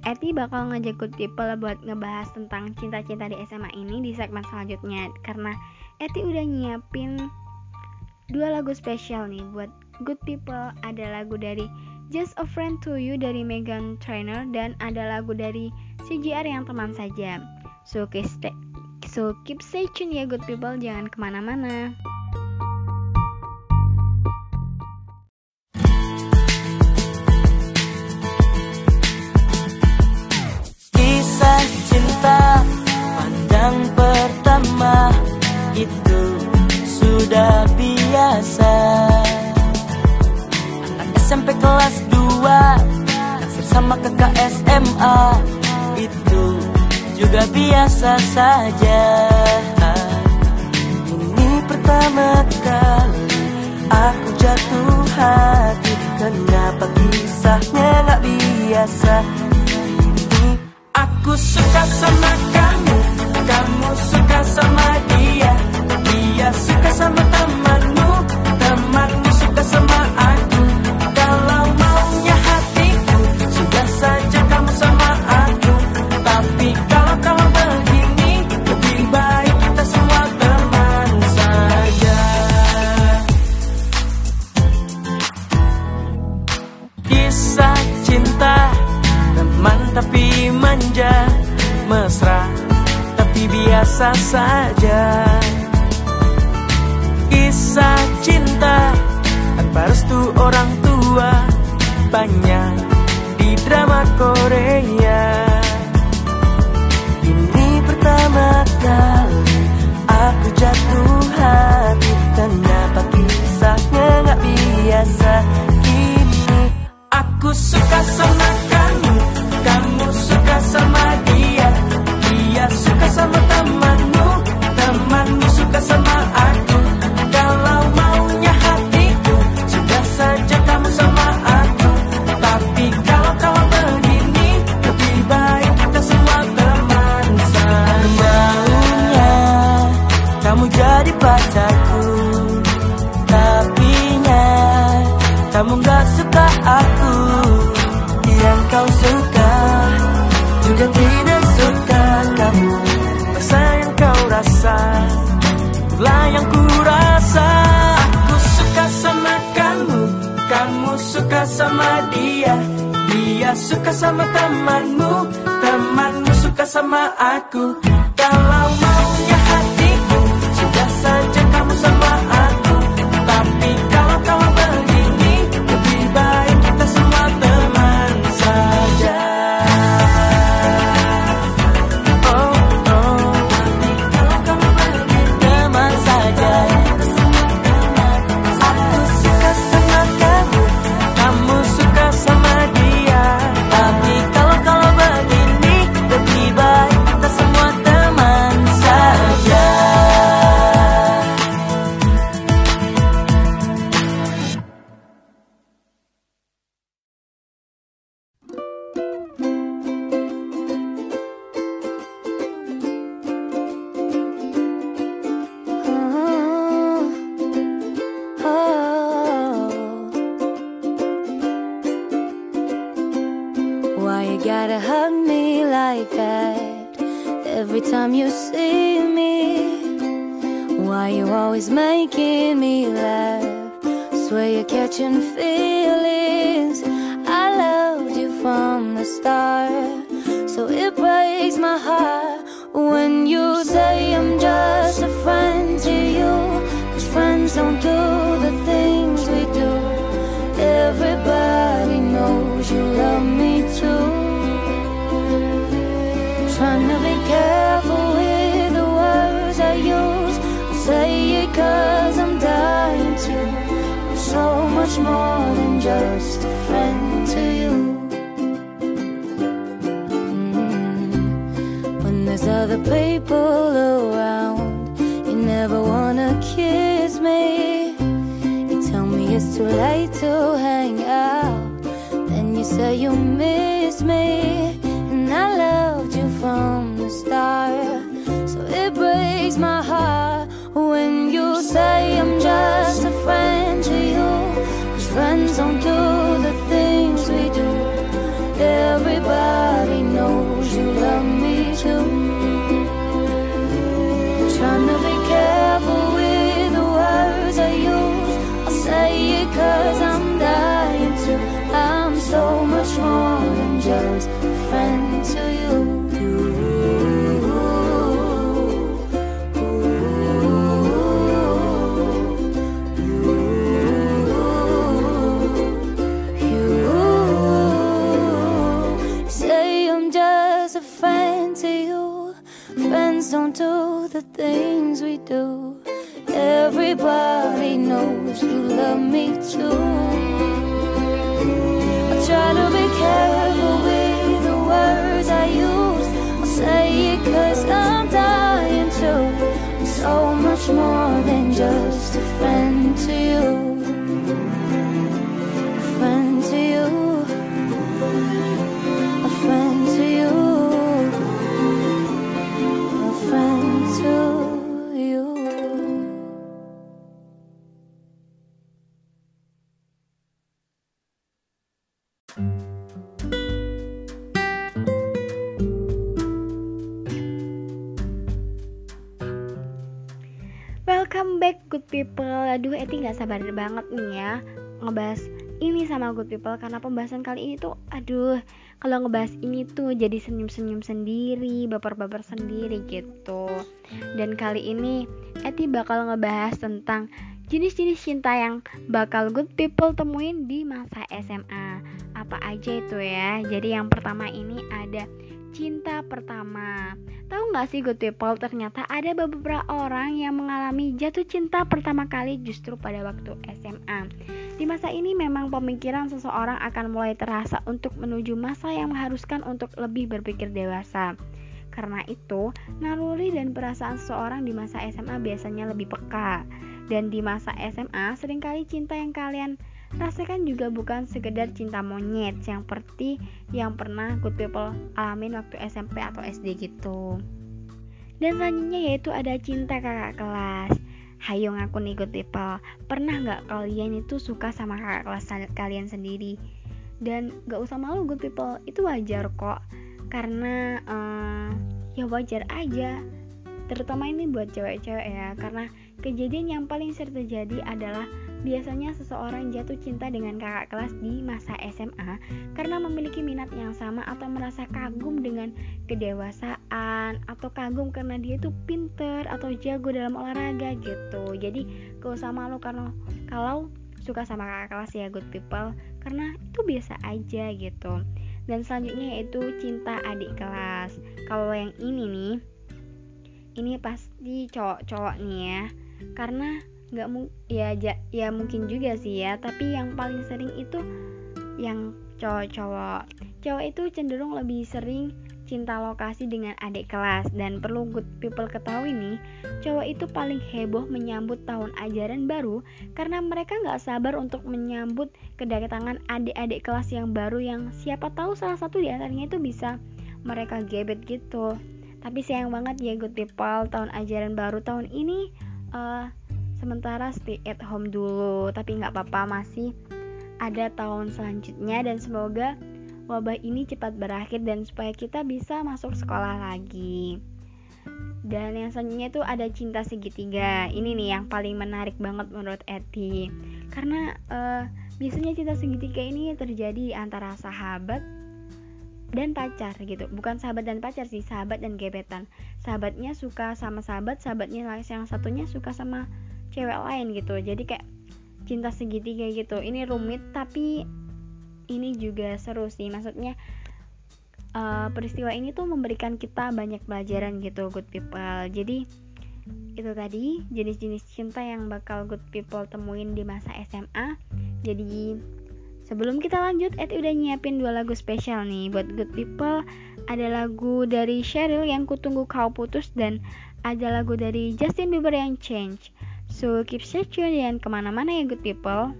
Eti bakal ngajak good people buat ngebahas tentang cinta-cinta di SMA ini di segmen selanjutnya. Karena Eti udah nyiapin dua lagu spesial nih buat good people ada lagu dari Just a Friend to You dari Megan Trainor dan ada lagu dari CGR yang teman saja. So keep stay, so keep stay tune ya good people. Jangan ke mana-mana. Kisah cinta pandang pertama itu sudah biasa SMP kelas 2 Naksir sama kakak SMA Itu juga biasa saja. Ini pertama kali aku jatuh hati. Kenapa kisahnya gak biasa? Ini aku suka sama kamu. Kamu suka sama dia. Dia suka sama temanmu biasa saja. Kisah cinta Tanpa restu orang tua Banyak di drama Korea. Ini pertama kali Aku jatuh hati Kenapa kisahnya gak biasa. Kini aku suka sama kamu Kamu suka sama kau suka Juga tidak suka kamu. Rasa yang kau rasa yang ku rasa. Aku suka sama kamu Kamu suka sama dia. Dia suka sama temanmu Temanmu suka sama aku. Kalau maunya Welcome back good people. Aduh Eti gak sabar banget nih ya Ngebahas ini sama good people Karena pembahasan kali ini tuh Aduh kalau ngebahas ini tuh jadi senyum-senyum sendiri Baper-baper sendiri gitu. Dan kali ini Eti bakal ngebahas tentang Jenis-jenis cinta yang bakal good people temuin di masa SMA Apa aja itu ya Jadi yang pertama ini ada cinta pertama Tahu nggak sih good people ternyata ada beberapa orang yang mengalami jatuh cinta pertama kali justru pada waktu SMA. Di masa ini memang pemikiran seseorang akan mulai terasa untuk menuju masa yang mengharuskan untuk lebih berpikir dewasa. Karena itu, naluri dan perasaan seseorang di masa SMA biasanya lebih peka. Dan di masa SMA, sering kali cinta yang kalian rasakan juga bukan sekedar cinta monyet yang seperti yang pernah good people alamin waktu SMP atau SD gitu. Dan selanjutnya yaitu ada cinta kakak kelas. Hayo ngaku nih good people, pernah nggak kalian itu suka sama kakak kelas kalian sendiri? Dan gak usah malu good people, itu wajar kok. Karena eh, ya wajar aja. Terutama ini buat cewek-cewek ya, karena kejadian yang paling sering terjadi adalah Biasanya seseorang jatuh cinta dengan kakak kelas di masa SMA karena memiliki minat yang sama atau merasa kagum dengan kedewasaan atau kagum karena dia itu pinter atau jago dalam olahraga gitu. Jadi gak usah malu karena kalau suka sama kakak kelas ya good people karena itu biasa aja gitu. Dan selanjutnya yaitu cinta adik kelas. Kalau yang ini nih, ini pasti cowok-cowok nih ya, karena nggak mu ya ja, ya mungkin juga sih ya tapi yang paling sering itu yang cowok-cowok. Cowok itu cenderung lebih sering cinta lokasi dengan adik kelas. Dan perlu good people ketahui nih cowok itu paling heboh menyambut tahun ajaran baru karena mereka nggak sabar untuk menyambut kedatangan adik-adik kelas yang baru yang siapa tahu salah satu di antaranya itu bisa mereka gebet gitu. Tapi sayang banget ya good people tahun ajaran baru tahun ini uh, sementara stay at home dulu tapi nggak apa-apa masih ada tahun selanjutnya dan semoga wabah ini cepat berakhir dan supaya kita bisa masuk sekolah lagi. Dan yang selanjutnya itu ada cinta segitiga. Ini nih yang paling menarik banget menurut Eti. Karena uh, biasanya cinta segitiga ini terjadi antara sahabat dan pacar gitu. Bukan sahabat dan pacar sih sahabat dan gebetan. Sahabatnya suka sama sahabat sahabatnya yang satunya suka sama cewek lain gitu. Jadi kayak cinta segitiga gitu. Ini rumit tapi ini juga seru sih. Maksudnya uh, peristiwa ini tuh memberikan kita banyak pelajaran gitu good people. Jadi itu tadi jenis-jenis cinta yang bakal good people temuin di masa SMA jadi sebelum kita lanjut Ed udah nyiapin dua lagu spesial nih. Buat good people ada lagu dari Cheryl yang kutunggu kau putus dan ada lagu dari Justin Bieber yang change So keep stay tune dan ke mana-mana ya good people.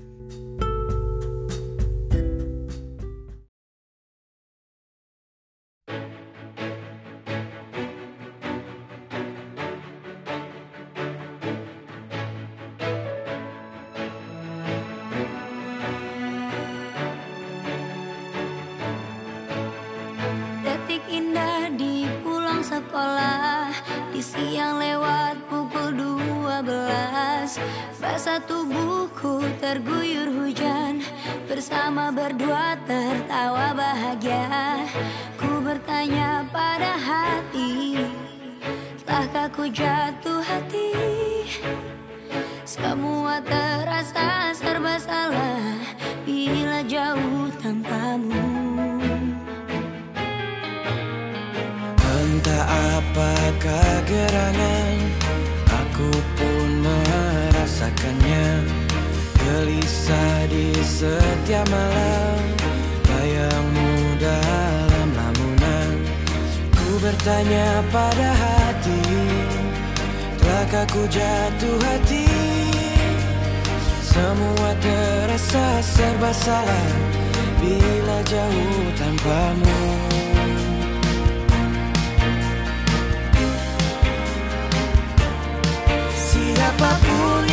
Detik indah di pulang sekolah Di siang 12 Basah tubuhku terguyur hujan. Bersama berdua tertawa bahagia. Ku bertanya pada hati Telah ku jatuh hati? Semua terasa serba salah Bila jauh tanpamu. Entah apakah gerak setiap malam. Bayangmu dalam lamunan Ku bertanya pada hati Telah ku jatuh hati? Semua terasa serba salah Bila jauh tanpamu. Siapa pun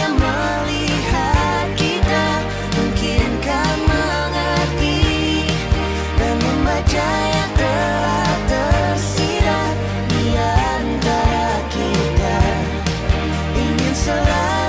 Ingin selalu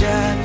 Yeah.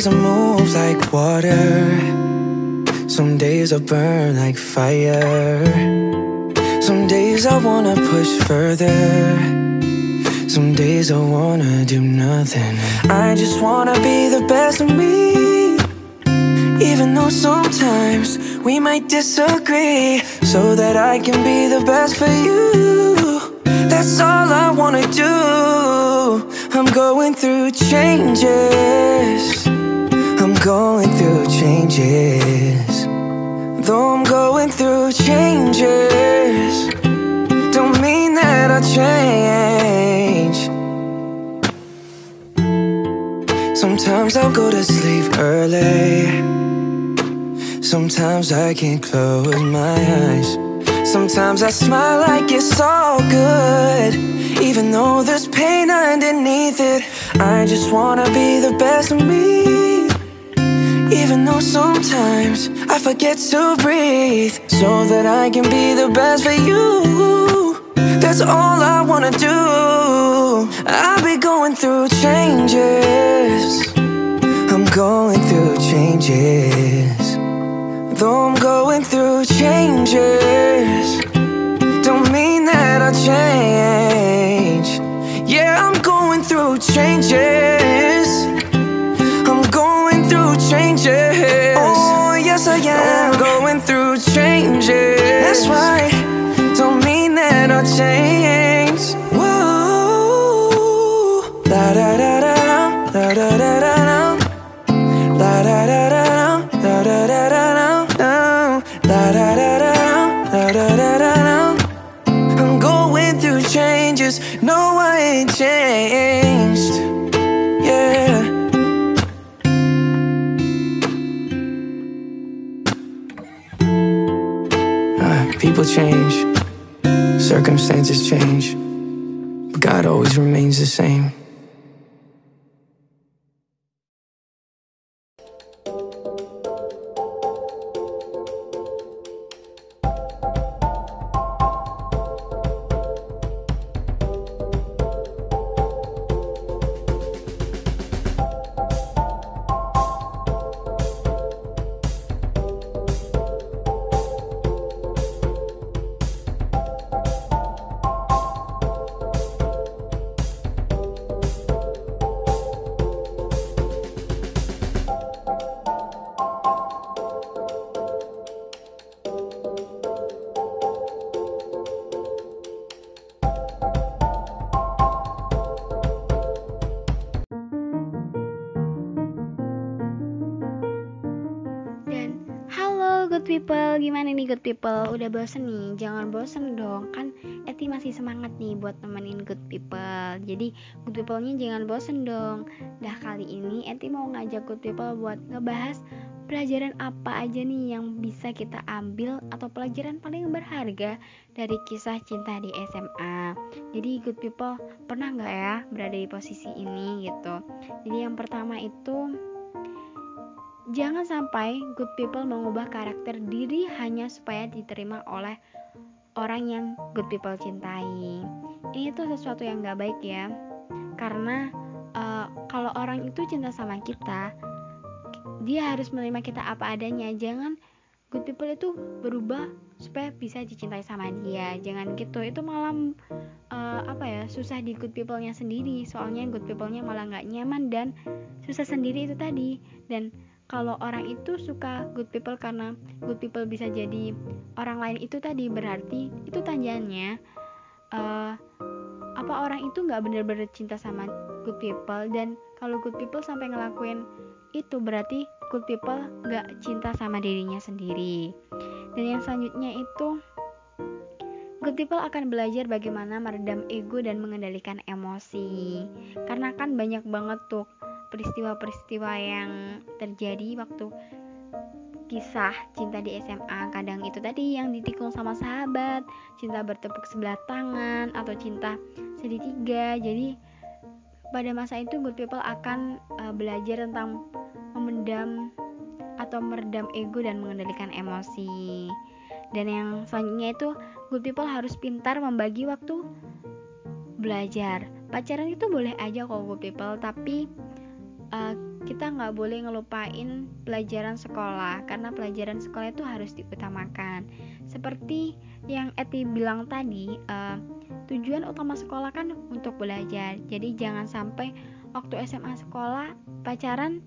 Days I move like water. Some days I burn like fire. Some days I wanna push further. Some days I wanna do nothing. I just wanna be the best of me. Even though sometimes we might disagree. So that I can be the best for you. That's all I wanna do. I'm going through changes. Going through changes. Though I'm going through changes, don't mean that I change. Sometimes I'll go to sleep early. Sometimes I can't close my eyes. Sometimes I smile like it's all good. Even though there's pain underneath it, I just wanna be the best of me. Even though sometimes I forget to breathe, so that I can be the best for you. That's all I wanna do. I'll be going through changes. I'm going through changes. Though I'm going through changes, don't mean that I change. Yeah, I'm going through changes. Circumstances change, but God always remains the same. People? Udah bosen nih? Jangan bosen dong, kan Eti masih semangat nih buat nemenin good people. Jadi good people-nya jangan bosen dong. Dah kali ini Eti mau ngajak good people buat ngebahas pelajaran apa aja nih yang bisa kita ambil atau pelajaran paling berharga dari kisah cinta di SMA. Jadi good people pernah nggak ya berada di posisi ini gitu. Jadi yang pertama itu Jangan sampai good people mengubah karakter diri hanya supaya diterima oleh orang yang good people cintai. Ini tuh sesuatu yang gak baik ya. Karena uh, kalau orang itu cinta sama kita, dia harus menerima kita apa adanya. Jangan good people itu berubah supaya bisa dicintai sama dia. Jangan gitu. Itu malah uh, apa ya susah di good people-nya sendiri. Soalnya good people-nya malah nggak nyaman dan susah sendiri itu tadi. Dan kalau orang itu suka good people karena good people bisa jadi orang lain itu tadi berarti itu tandanya uh, apa orang itu nggak benar-benar cinta sama good people dan kalau good people sampai ngelakuin itu berarti good people nggak cinta sama dirinya sendiri. Dan yang selanjutnya itu good people akan belajar bagaimana meredam ego dan mengendalikan emosi. Karena kan banyak banget tuh peristiwa-peristiwa yang terjadi waktu kisah cinta di SMA kadang itu tadi yang ditikung sama sahabat cinta bertepuk sebelah tangan atau cinta segitiga. Jadi pada masa itu good people akan uh, belajar tentang memendam atau meredam ego dan mengendalikan emosi. Dan yang selanjutnya itu good people harus pintar membagi waktu belajar. Pacaran itu boleh aja kok good people tapi uh, kita nggak boleh ngelupain pelajaran sekolah karena pelajaran sekolah itu harus diutamakan. Seperti yang Eti bilang tadi uh, tujuan utama sekolah kan untuk belajar. Jadi jangan sampai waktu SMA sekolah pacaran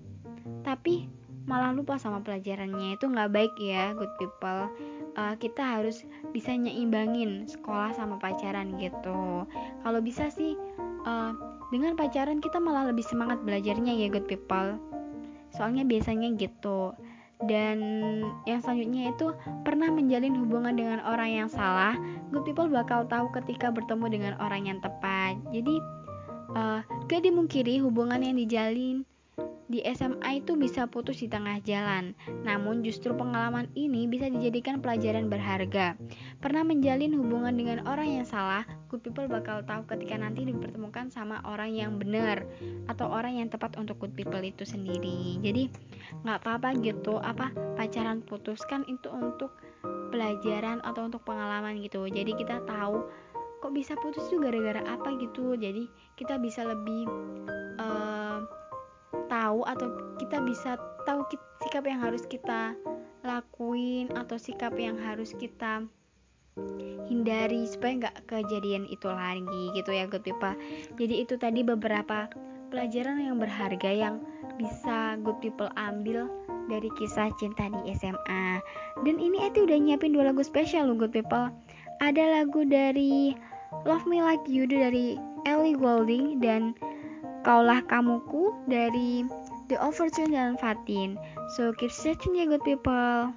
tapi malah lupa sama pelajarannya. Itu nggak baik ya good people. Uh, kita harus bisa nyimbangin sekolah sama pacaran gitu. Kalau bisa sih uh, dengan pacaran kita malah lebih semangat belajarnya ya good people. Soalnya biasanya gitu. Dan yang selanjutnya itu pernah menjalin hubungan dengan orang yang salah good people bakal tahu ketika bertemu dengan orang yang tepat. Jadi uh, gak dimungkiri hubungan yang dijalin di SMA itu bisa putus di tengah jalan, namun justru pengalaman ini bisa dijadikan pelajaran berharga. Pernah menjalin hubungan dengan orang yang salah, good people bakal tahu ketika nanti dipertemukan sama orang yang benar atau orang yang tepat untuk good people itu sendiri. Jadi nggak apa-apa gitu, apa pacaran putuskan itu untuk pelajaran atau untuk pengalaman gitu. Jadi kita tahu kok bisa putus tuh gara-gara apa gitu. Jadi kita bisa lebih uh, tahu atau kita bisa tahu sikap yang harus kita lakuin atau sikap yang harus kita hindari supaya nggak kejadian itu lagi gitu ya good people. Jadi itu tadi beberapa pelajaran yang berharga yang bisa good people ambil dari kisah cinta di SMA dan ini Eti udah nyiapin dua lagu spesial loh good people. Ada lagu dari Love Me Like You dari Ellie Goulding dan Kaulah Kamuku dari The Overtune dan Fatin. So keep searching ya good people.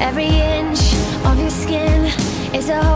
Every inch of your skin is a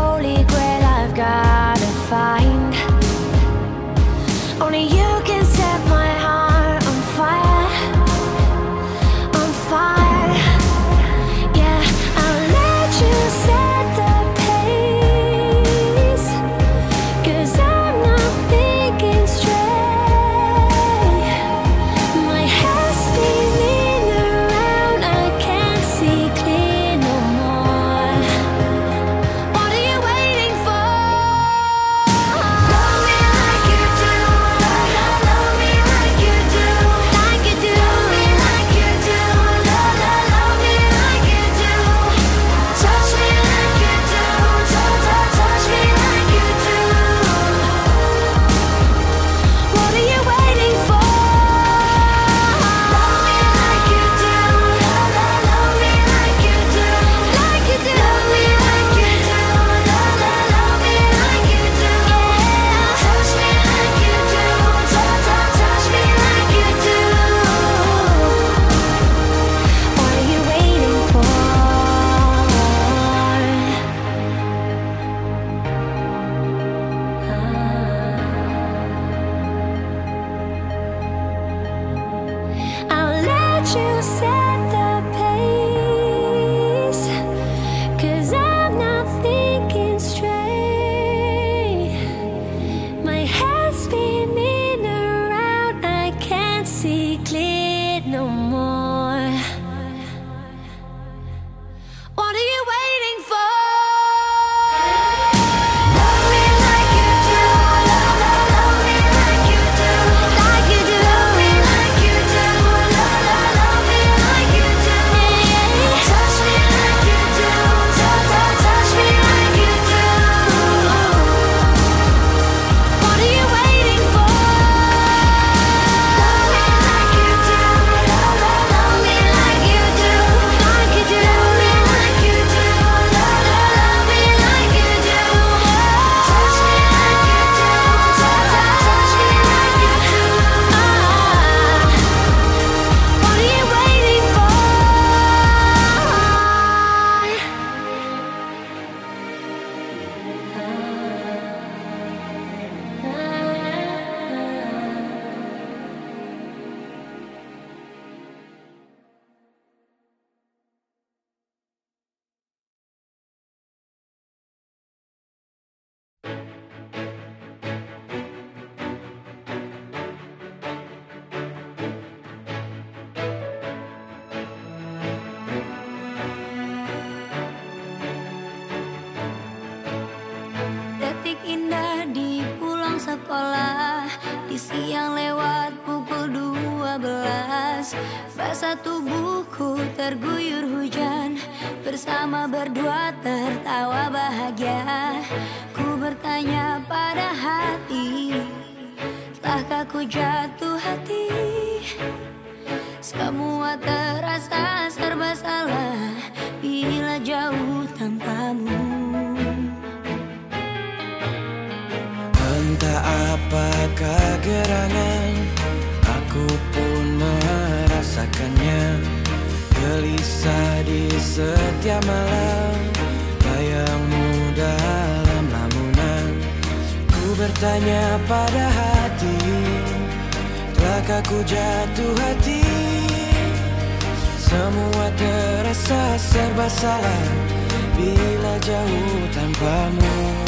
sekolah. Di siang lewat pukul 12 Basah tubuhku terguyur hujan. Bersama berdua tertawa bahagia. Ku bertanya pada hati Tahkah ku jatuh hati? Semua terasa serba salah Bila jauh tanpa apakah gerangan? Aku pun merasakannya. Gelisah di setiap malam bayangmu dalam lamunan ku bertanya pada hati telahkah ku jatuh hati. Semua terasa serba salah bila jauh tanpamu.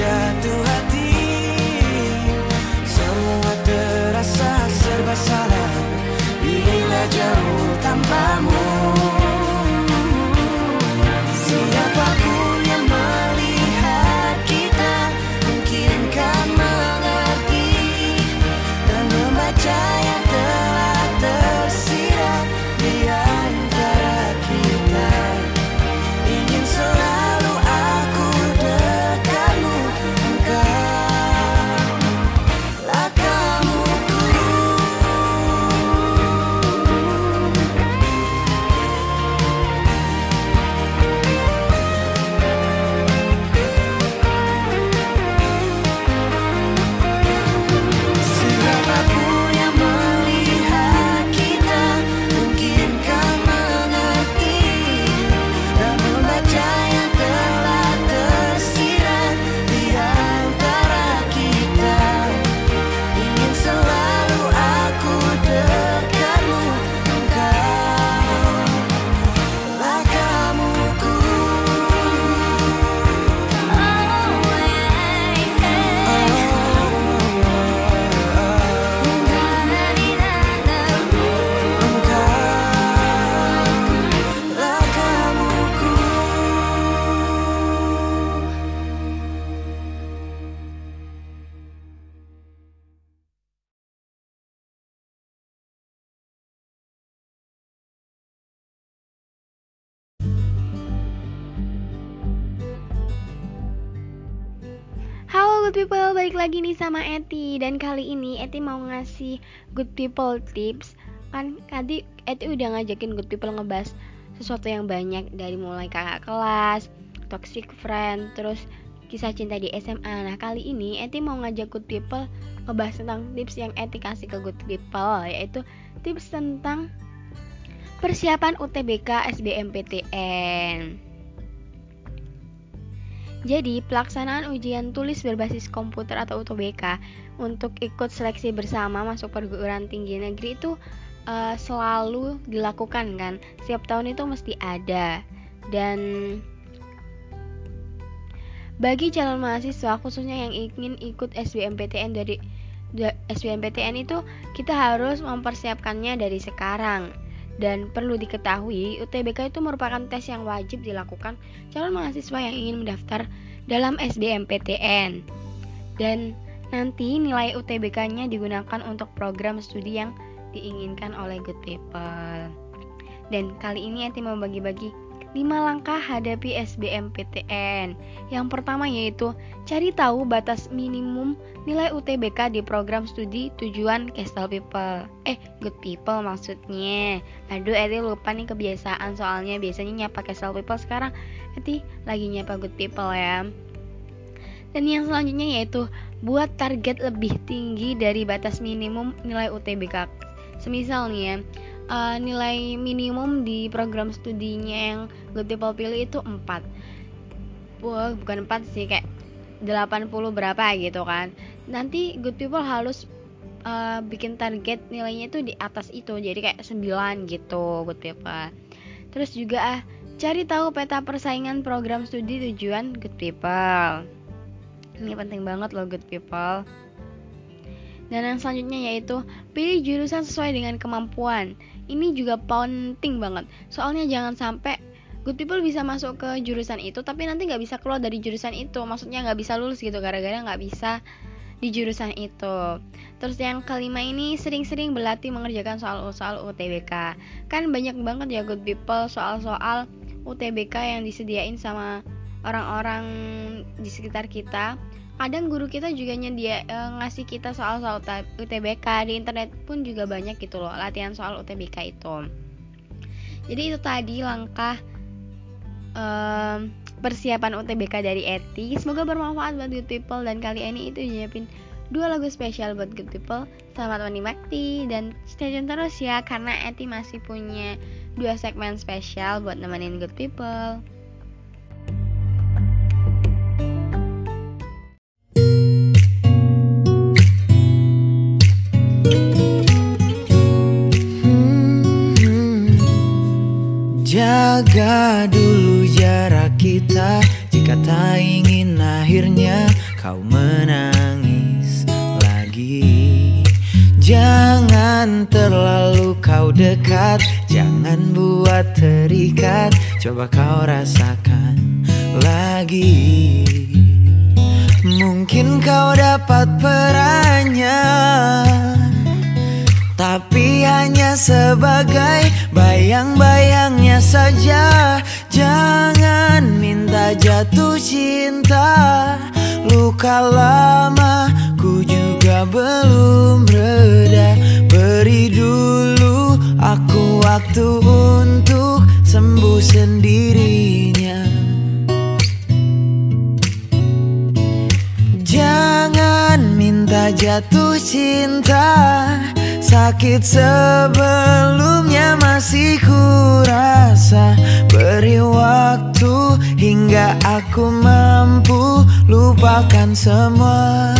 Telah balik lagi nih sama Eti. Dan kali ini Eti mau ngasih good people tips. Kan tadi Eti udah ngajakin good people ngebahas sesuatu yang banyak Dari mulai kakak kelas, toxic friend, terus kisah cinta di SMA Nah kali ini Eti mau ngajak good people ngebahas tentang tips yang Eti kasih ke good people Yaitu tips tentang persiapan UTBK SBMPTN jadi, pelaksanaan ujian tulis berbasis komputer atau UTBK untuk ikut seleksi bersama masuk perguruan tinggi negeri itu eh, selalu dilakukan kan. Setiap tahun itu mesti ada. Dan bagi calon mahasiswa khususnya yang ingin ikut SBMPTN dari da- SBMPTN itu kita harus mempersiapkannya dari sekarang. Dan perlu diketahui, UTBK itu merupakan tes yang wajib dilakukan calon mahasiswa yang ingin mendaftar dalam SBMPTN. Dan nanti nilai UTBK-nya digunakan untuk program studi yang diinginkan oleh good people. Dan kali ini Eti mau bagi-bagi 5 langkah hadapi SBMPTN. Yang pertama yaitu cari tahu batas minimum nilai UTBK di program studi tujuan Castle People. Eh, Good People maksudnya. Aduh, Eti lupa nih kebiasaan soalnya biasanya nyapa Castle People sekarang Eti lagi nyapa Good People ya. Dan yang selanjutnya yaitu buat target lebih tinggi dari batas minimum nilai UTBK. Semisal nih ya, eh, nilai minimum di program studinya yang Good People pilih itu 4 Wah, bukan 4 sih, kayak 80 berapa gitu kan. Nanti Good People harus eh, bikin target nilainya itu di atas itu Jadi kayak 9 gitu Good People. Terus juga ah, cari tahu peta persaingan program studi tujuan Good People. Ini penting banget loh Good People. Dan yang selanjutnya yaitu pilih jurusan sesuai dengan kemampuan. Ini juga penting banget. Soalnya jangan sampai good people bisa masuk ke jurusan itu tapi nanti nggak bisa keluar dari jurusan itu. Maksudnya nggak bisa lulus gitu gara-gara nggak bisa di jurusan itu. Terus yang kelima ini sering-sering berlatih mengerjakan soal-soal UTBK. Kan banyak banget ya good people soal-soal UTBK yang disediain sama orang-orang di sekitar kita. Kadang guru kita juga nyedia e, ngasih kita soal-soal UTBK di internet pun juga banyak gitu loh latihan soal UTBK itu. Jadi itu tadi langkah um, persiapan UTBK dari Eti. Semoga bermanfaat buat good people dan kali ini itu nyiapin dua lagu spesial buat good people. Selamat menikmati dan stay tune terus ya karena Eti masih punya dua segmen spesial buat nemenin good people. Jaga dulu jarak kita. Jika tak ingin akhirnya kau menangis lagi. Jangan terlalu kau dekat Jangan buat terikat. Coba kau rasakan lagi. Mungkin kau dapat perannya tapi hanya sebagai bayang-bayangnya saja. Jangan minta jatuh cinta. Luka lama ku juga belum reda. Beri dulu aku waktu untuk sembuh sendirinya. Jangan minta jatuh cinta Sakit sebelumnya masih kurasa. Beri waktu hingga aku mampu lupakan semua.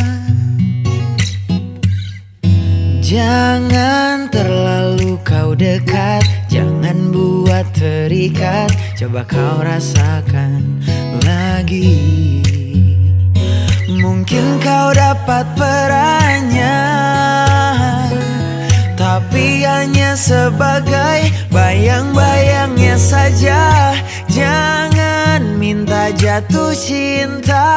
Jangan terlalu kau dekat Jangan buat terikat. Coba kau rasakan lagi. Mungkin kau dapat perannya Hanya sebagai bayang-bayangnya saja. Jangan minta jatuh cinta.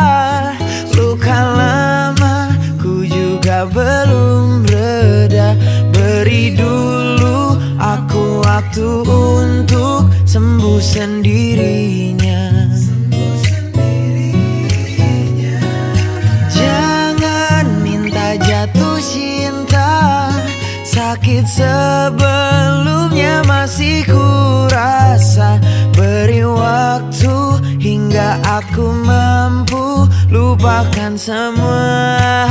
Luka lama ku juga belum reda. Beri dulu aku waktu untuk sembuh sendirinya Sakit sebelumnya masih kurasa Beri waktu hingga aku mampu lupakan semua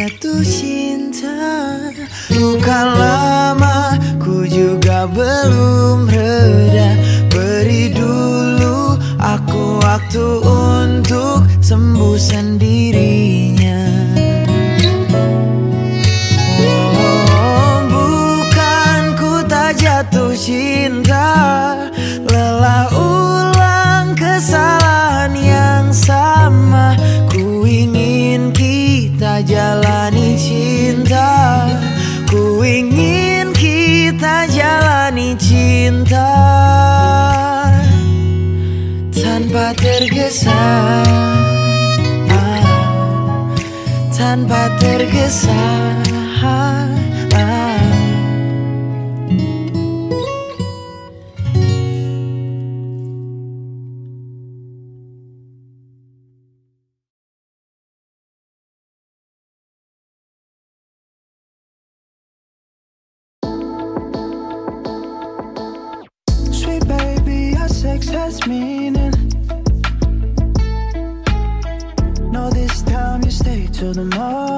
jatuh cinta. Luka lama ku juga belum reda. Beri dulu aku waktu untuk sembuh sendirinya. Oh, bukan ku tak jatuh cinta. Lelah ulang kesalahan yang sama. Ku ingin kita jalani tergesa ah, Tanpa tergesa ah, ah. Stay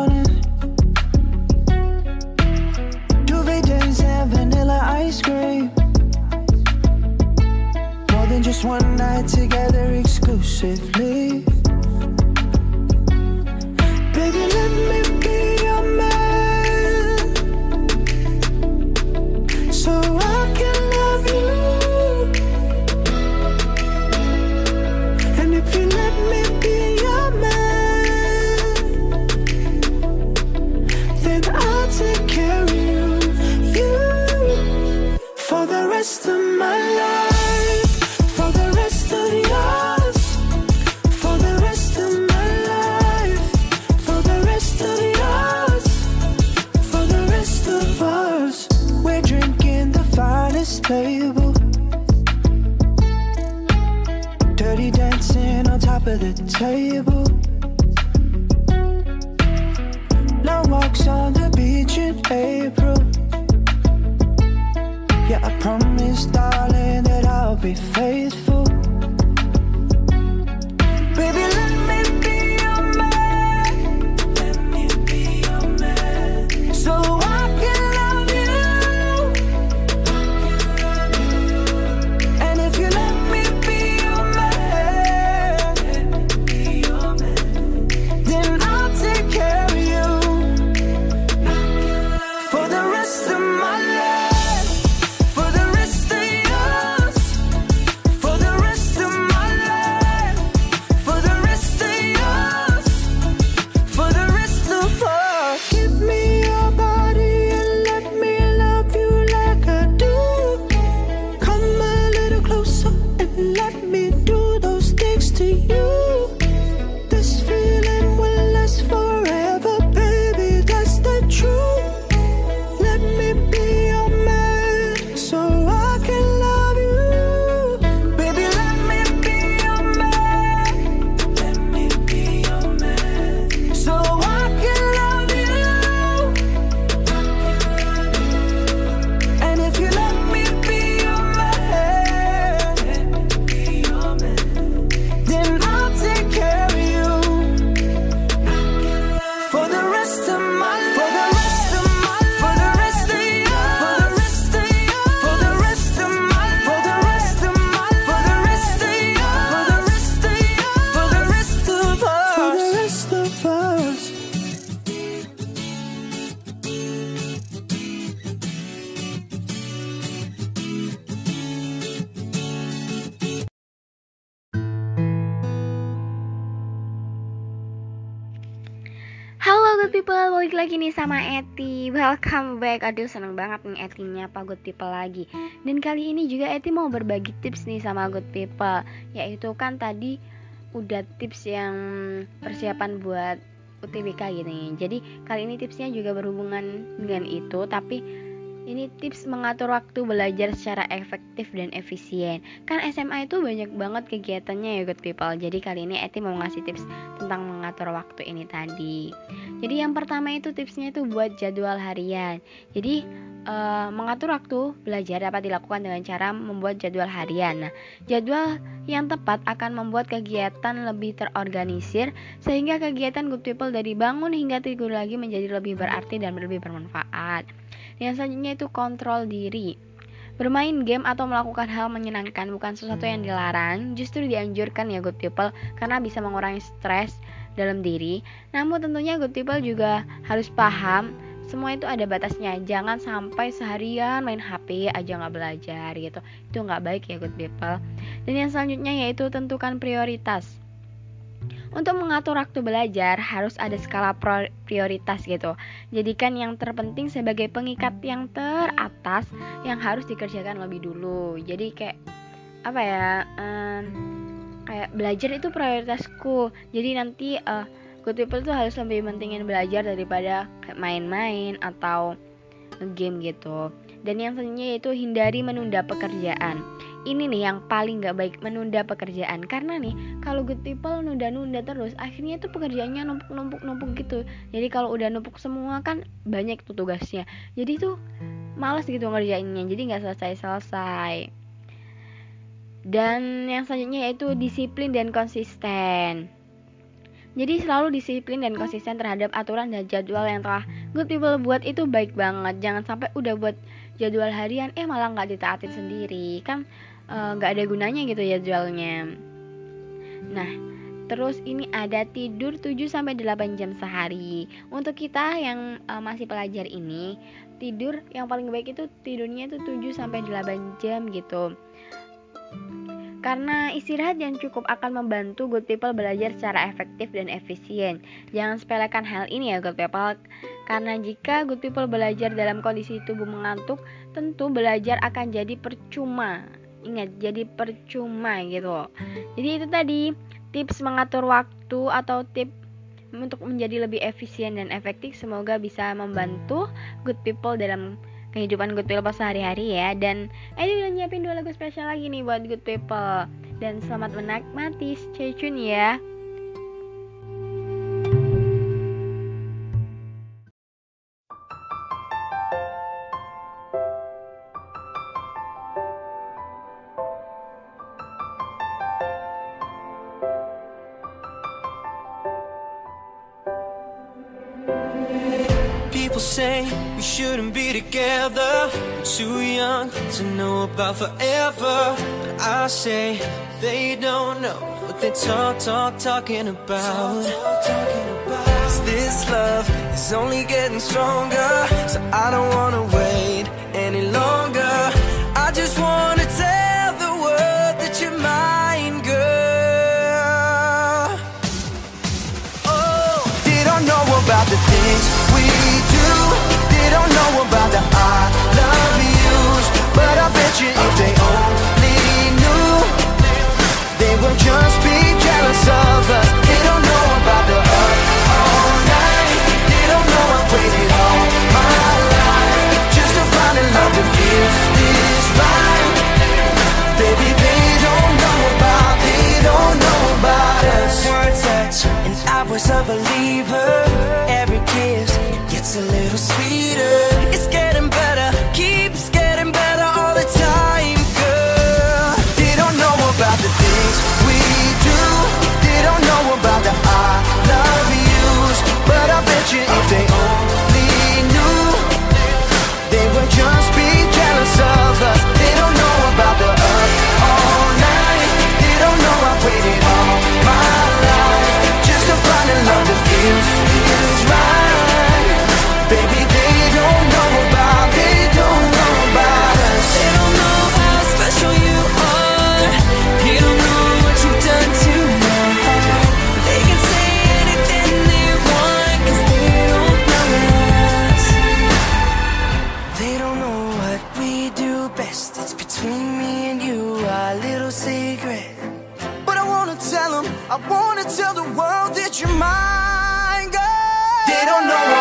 seneng banget nih Eti nyapa good people lagi Dan kali ini juga Eti mau berbagi tips nih sama good people Yaitu kan tadi udah tips yang persiapan buat UTBK gitu nih Jadi kali ini tipsnya juga berhubungan dengan itu Tapi ini tips mengatur waktu belajar secara efektif dan efisien. Kan SMA itu banyak banget kegiatannya ya good people. Jadi kali ini Eti mau ngasih tips tentang mengatur waktu ini tadi. Jadi yang pertama itu tipsnya itu buat jadwal harian. Jadi eh, mengatur waktu belajar dapat dilakukan dengan cara membuat jadwal harian. Nah, jadwal yang tepat akan membuat kegiatan lebih terorganisir sehingga kegiatan good people dari bangun hingga tidur lagi menjadi lebih berarti dan lebih bermanfaat. Yang selanjutnya itu kontrol diri. Bermain game atau melakukan hal menyenangkan bukan sesuatu yang dilarang, justru dianjurkan ya good people karena bisa mengurangi stres dalam diri. Namun tentunya good people juga harus paham semua itu ada batasnya. Jangan sampai seharian main HP aja nggak belajar gitu. Itu nggak baik ya good people. Dan yang selanjutnya yaitu tentukan prioritas. Untuk mengatur waktu belajar harus ada skala prioritas gitu. Jadikan yang terpenting sebagai pengikat yang teratas yang harus dikerjakan lebih dulu. Jadi kayak apa ya? em, kayak belajar itu prioritasku. Jadi nanti eh good people tuh harus lebih mentingin belajar daripada main-main atau game gitu. Dan yang selanjutnya yaitu hindari menunda pekerjaan. Ini nih yang paling gak baik menunda pekerjaan karena nih kalau good people nunda-nunda terus akhirnya tuh pekerjaannya numpuk-numpuk-numpuk gitu. Jadi kalau udah numpuk semua kan banyak tuh tugasnya. Jadi tuh males gitu ngerjainnya. Jadi nggak selesai-selesai. Dan yang selanjutnya yaitu disiplin dan konsisten. Jadi selalu disiplin dan konsisten terhadap aturan dan jadwal yang telah good people buat itu baik banget. Jangan sampai udah buat jadwal harian eh malah nggak ditaatin sendiri kan eh, nggak ada gunanya gitu ya jadwalnya. Nah, terus ini ada tidur 7 sampai 8 jam sehari. Untuk kita yang eh, masih pelajar ini, tidur yang paling baik itu tidurnya itu 7 sampai 8 jam gitu. Karena istirahat yang cukup akan membantu good people belajar secara efektif dan efisien. Jangan sepelekan hal ini ya good people. Karena jika good people belajar dalam kondisi tubuh mengantuk, tentu belajar akan jadi percuma. Ingat, jadi percuma gitu. Jadi itu tadi tips mengatur waktu atau tips untuk menjadi lebih efisien dan efektif semoga bisa membantu good people dalam kehidupan good people sehari-hari ya. Dan eh, Edi udah nyiapin dua lagu spesial lagi nih buat good people. Dan selamat menikmati stay tune ya. We shouldn't be together. Too young to know about forever. But I say they don't know what they talk, talk, talking about. Talk, talk, talking about. This love is only getting stronger, so I don't wanna wait. tears a believer. Every kiss gets a little sweeter. It's getting better, keeps getting better all the time, girl. They don't know about the things we do. They don't know about the I love yous, but I bet you if they tell the world that you're mine, girl. They don't know.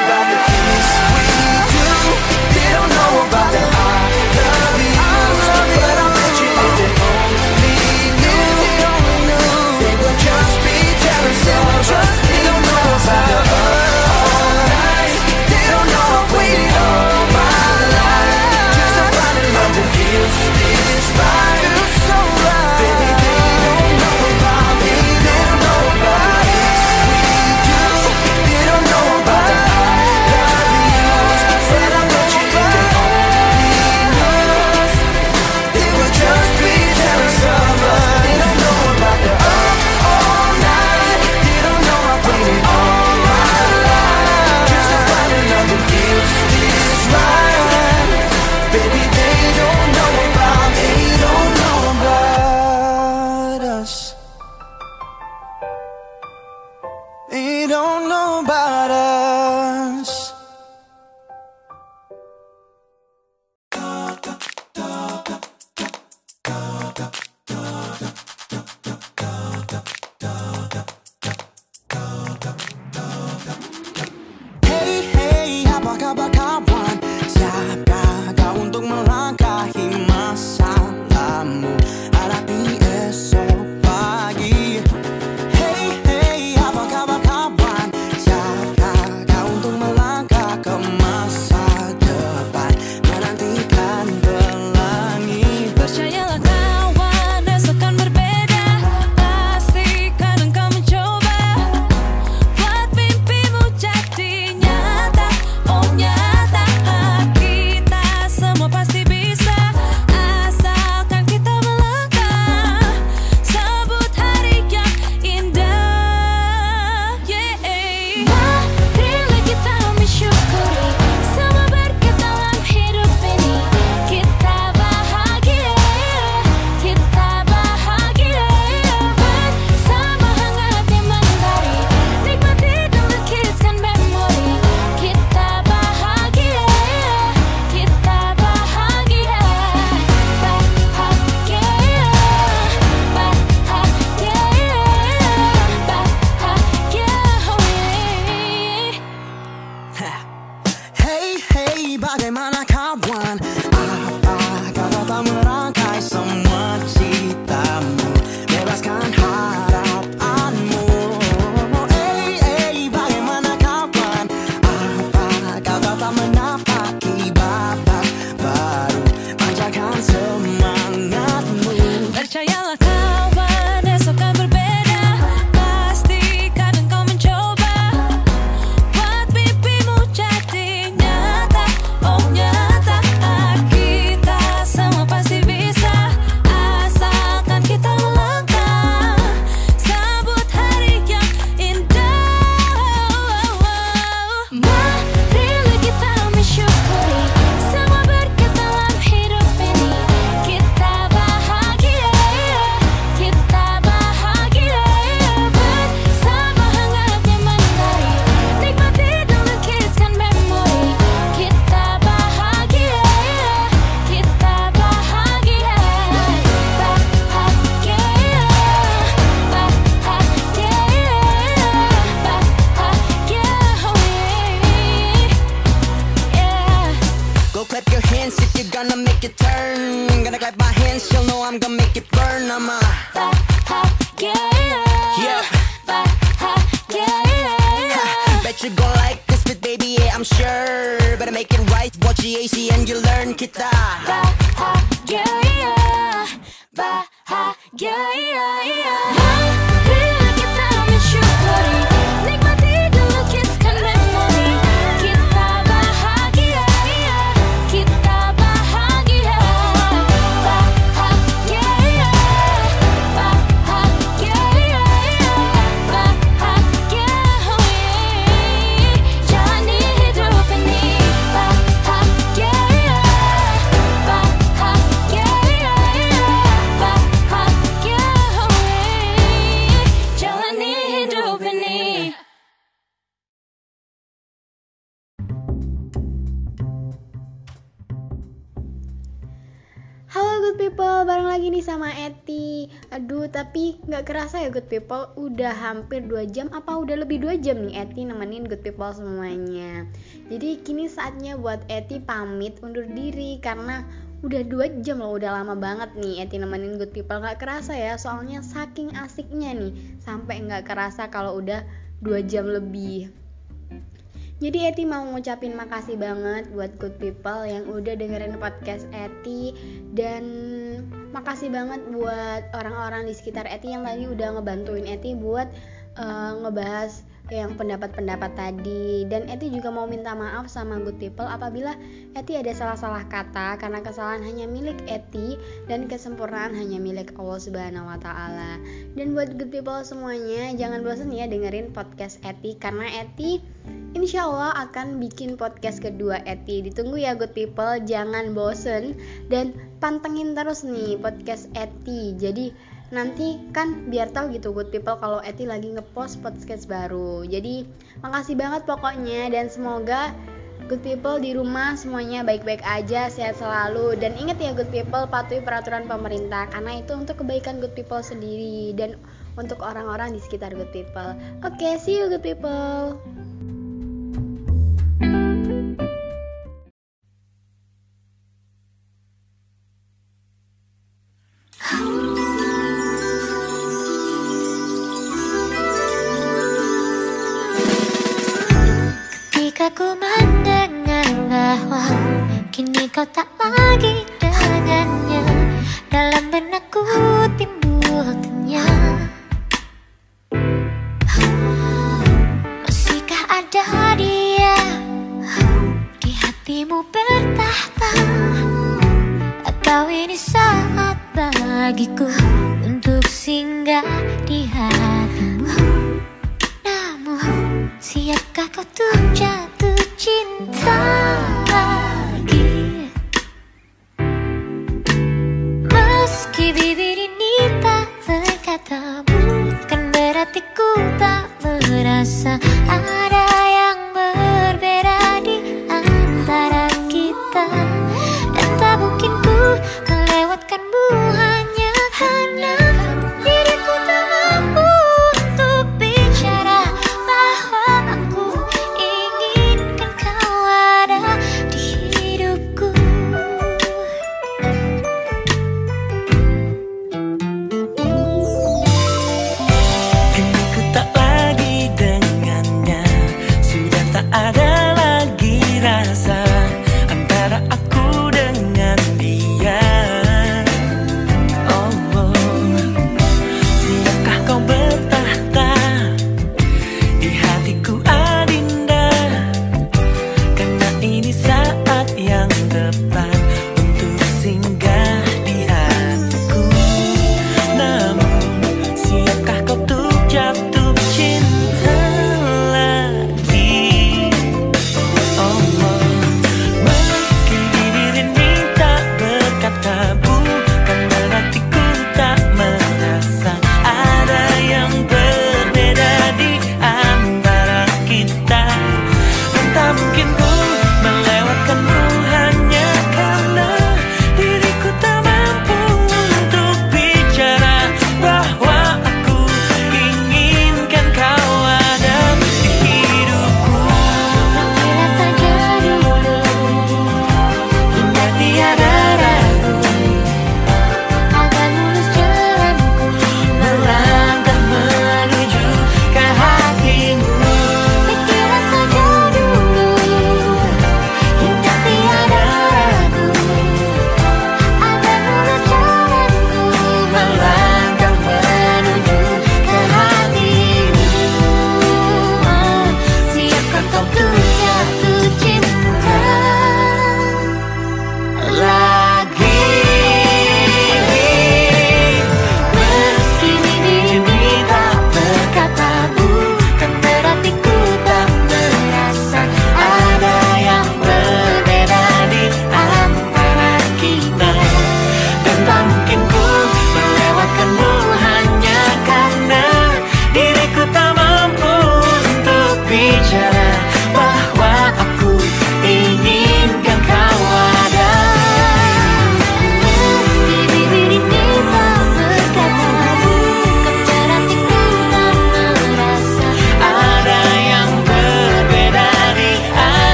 People Udah hampir 2 jam apa udah lebih 2 jam nih Eti nemenin good people semuanya? Jadi kini saatnya buat Eti pamit undur diri Karena udah 2 jam loh, udah lama banget nih Eti nemenin good people. Nggak kerasa ya, soalnya saking asiknya nih Sampai nggak kerasa kalau udah 2 jam lebih. Jadi Eti mau ngucapin makasih banget buat good people yang udah dengerin podcast Eti. Dan makasih banget buat orang-orang di sekitar Eti yang tadi udah ngebantuin Eti buat eh, ngebahas yang pendapat-pendapat tadi. Dan Eti juga mau minta maaf sama good people apabila Eti ada salah-salah kata karena kesalahan hanya milik Eti dan kesempurnaan hanya milik Allah Subhanahu wa taala. Dan buat good people semuanya jangan bosan ya dengerin podcast Eti karena Eti Insya Allah akan bikin podcast kedua Eti. Ditunggu ya good people Jangan bosen. Dan pantengin terus nih podcast Eti. Jadi nanti kan biar tahu gitu good people Kalau Eti lagi ngepost podcast baru. Jadi makasih banget pokoknya Dan semoga good people di rumah semuanya baik-baik aja Sehat selalu. Dan ingat ya good people patuhi peraturan pemerintah Karena itu untuk kebaikan good people sendiri Dan untuk orang-orang di sekitar good people. Oke see you good people ku mendengar bahwa Kini kau tak lagi dengannya. Dalam benakku timbul kenyang Masihkah ada dia Di hatimu bertahta? Atau ini saat bagiku Untuk singgah di hatimu siapkah kau tuh jatuh cinta lagi? Meski bibir ini tak berkata Bukan berarti ku tak merasa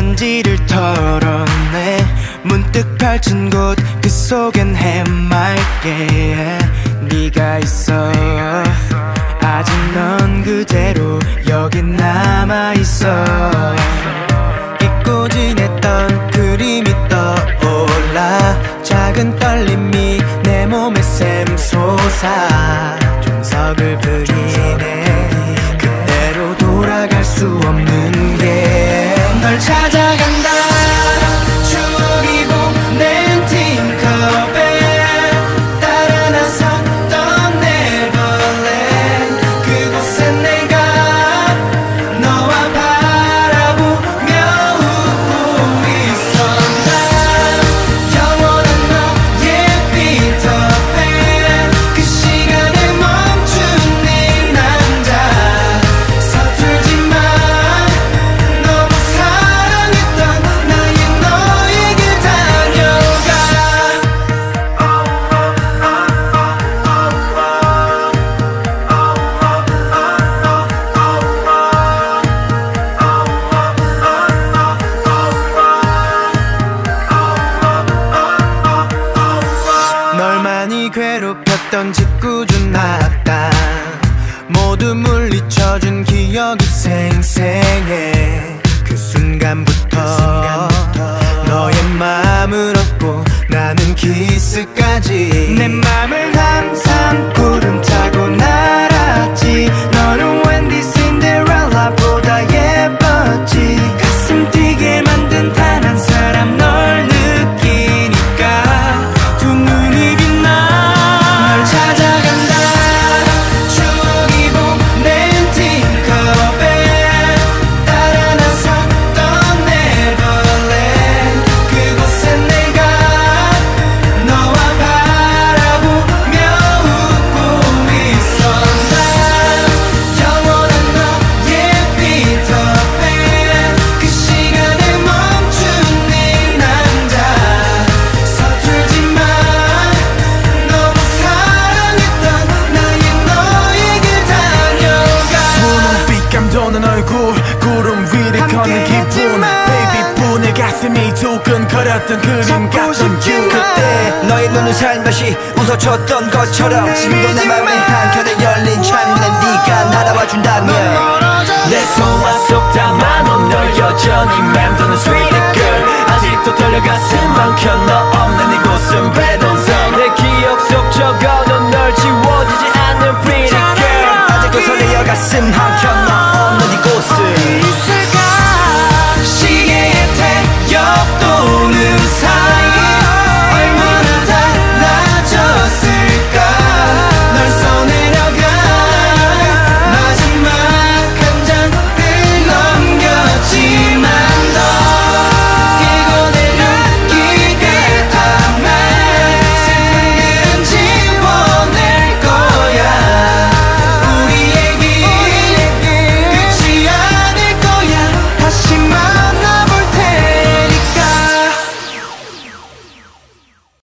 먼지를 털어내 문득 펼친 곳 그 속엔 해맑게. 네가 있어. 아직 넌 그대로 여기 남아있어. 잊고 지냈던 그림이 떠올라. 작은 떨림이 내 몸에 샘솟아.